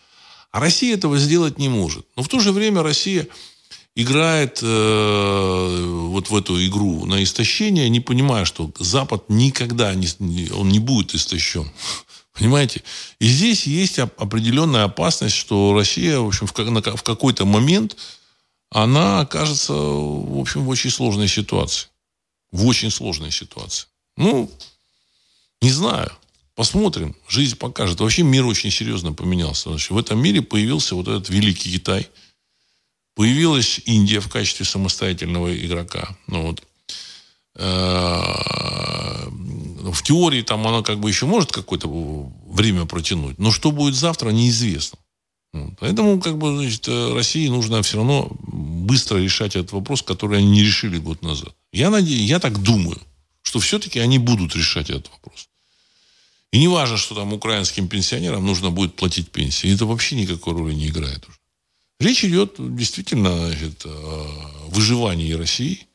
Speaker 1: А Россия этого сделать не может. Но в то же время Россия играет э, вот в эту игру на истощение, не понимая, что Запад никогда не, он не будет истощен. Понимаете? И здесь есть определенная опасность, что Россия, в общем, в какой-то момент она окажется, в общем, в очень сложной ситуации. В очень сложной ситуации. Ну, не знаю. Посмотрим. Жизнь покажет. Вообще мир очень серьезно поменялся. В этом мире появился вот этот великий Китай – Появилась Индия в качестве самостоятельного игрока. Ну, вот. Э, в теории там она как бы еще может какое-то время протянуть, но что будет завтра, неизвестно. Поэтому как бы, значит, России нужно все равно быстро решать этот вопрос, который они не решили год назад. Я, надеюсь, я так думаю, что все-таки они будут решать этот вопрос. И не важно, что там украинским пенсионерам нужно будет платить пенсии. Это вообще никакой роли не играет уже. Речь идет действительно значит, о выживании России.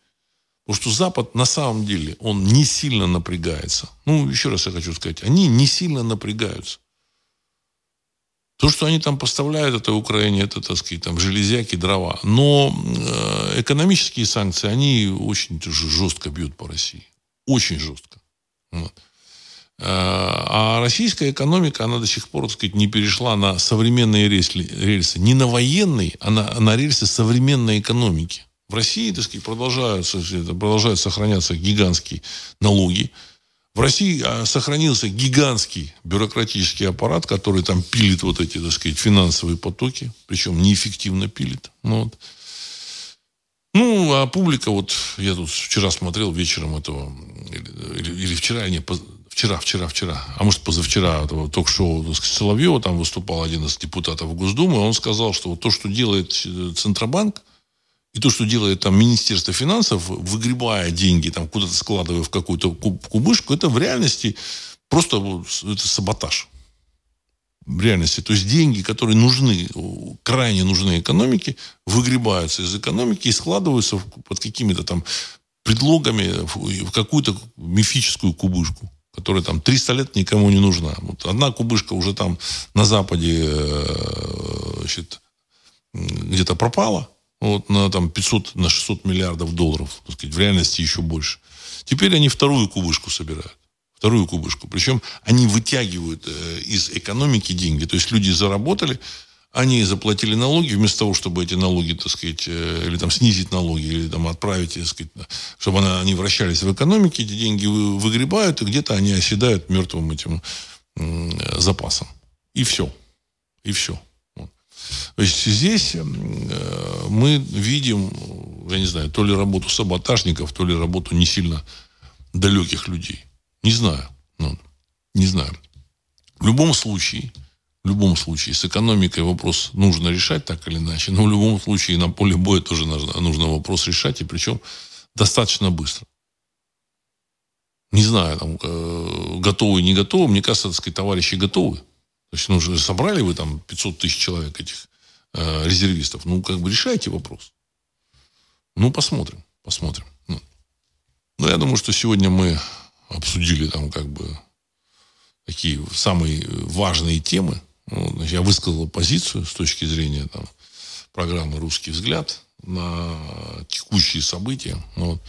Speaker 1: Потому что Запад на самом деле, он не сильно напрягается. Ну, еще раз я хочу сказать, они не сильно напрягаются. То, что они там поставляют этой Украине, это, так сказать, там, железяки, дрова. Но э, экономические санкции, они очень жестко бьют по России. Очень жестко. Вот. А российская экономика, она до сих пор, так сказать, не перешла на современные рельсы. Не на военные, а на, на рельсы современной экономики. В России, так сказать, продолжаются, продолжают сохраняться гигантские налоги. В России а, сохранился гигантский бюрократический аппарат, который там пилит вот эти, так сказать, финансовые потоки, причем неэффективно пилит. Ну, вот. ну а публика, вот я тут вчера смотрел вечером этого, или, или, вчера, не, вчера, вчера, вчера, а может позавчера ток-шоу Соловьева, там выступал один из депутатов Госдумы, он сказал, что вот то, что делает э, Центробанк, и то, что делает там Министерство финансов, выгребая деньги, там куда-то складывая в какую-то кубышку, это в реальности просто это саботаж. В реальности. То есть деньги, которые нужны, крайне нужны экономике, выгребаются из экономики и складываются под какими-то там предлогами в какую-то мифическую кубышку которая там 300 лет никому не нужна. Вот одна кубышка уже там на Западе э, значит, где-то пропала, вот, на там 500, на 600 миллиардов долларов, так сказать, в реальности еще больше. Теперь они вторую кубышку собирают. Вторую кубышку. Причем они вытягивают э, из экономики деньги. То есть люди заработали, они заплатили налоги, вместо того, чтобы эти налоги, так сказать, э, или там снизить налоги, или там отправить, так сказать, чтобы она, они вращались в экономике, эти деньги выгребают, и где-то они оседают мертвым этим запасом. И все. И все. То есть здесь э, мы видим, я не знаю, то ли работу саботажников, то ли работу не сильно далеких людей. Не знаю. Ну, не знаю. В любом случае, в любом случае, с экономикой вопрос нужно решать так или иначе, но в любом случае на поле боя тоже нужно, нужно вопрос решать, и причем достаточно быстро. Не знаю, там, э, готовы, не готовы. Мне кажется, так сказать, товарищи готовы. То есть, ну, собрали вы там 500 тысяч человек этих э, резервистов. Ну, как бы решайте вопрос. Ну, посмотрим, посмотрим. Ну, но я думаю, что сегодня мы обсудили там как бы такие самые важные темы. Ну, я высказал позицию с точки зрения там, программы «Русский взгляд» на текущие события. Ну, вот.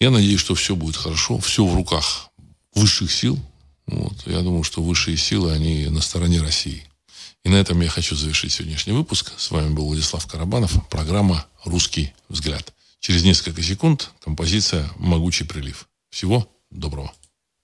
Speaker 1: Я надеюсь, что все будет хорошо, все в руках высших сил. Вот. Я думаю, что высшие силы, они на стороне России. И на этом я хочу завершить сегодняшний выпуск. С вами был Владислав Карабанов. Программа «Русский взгляд». Через несколько секунд композиция «Могучий прилив». Всего доброго.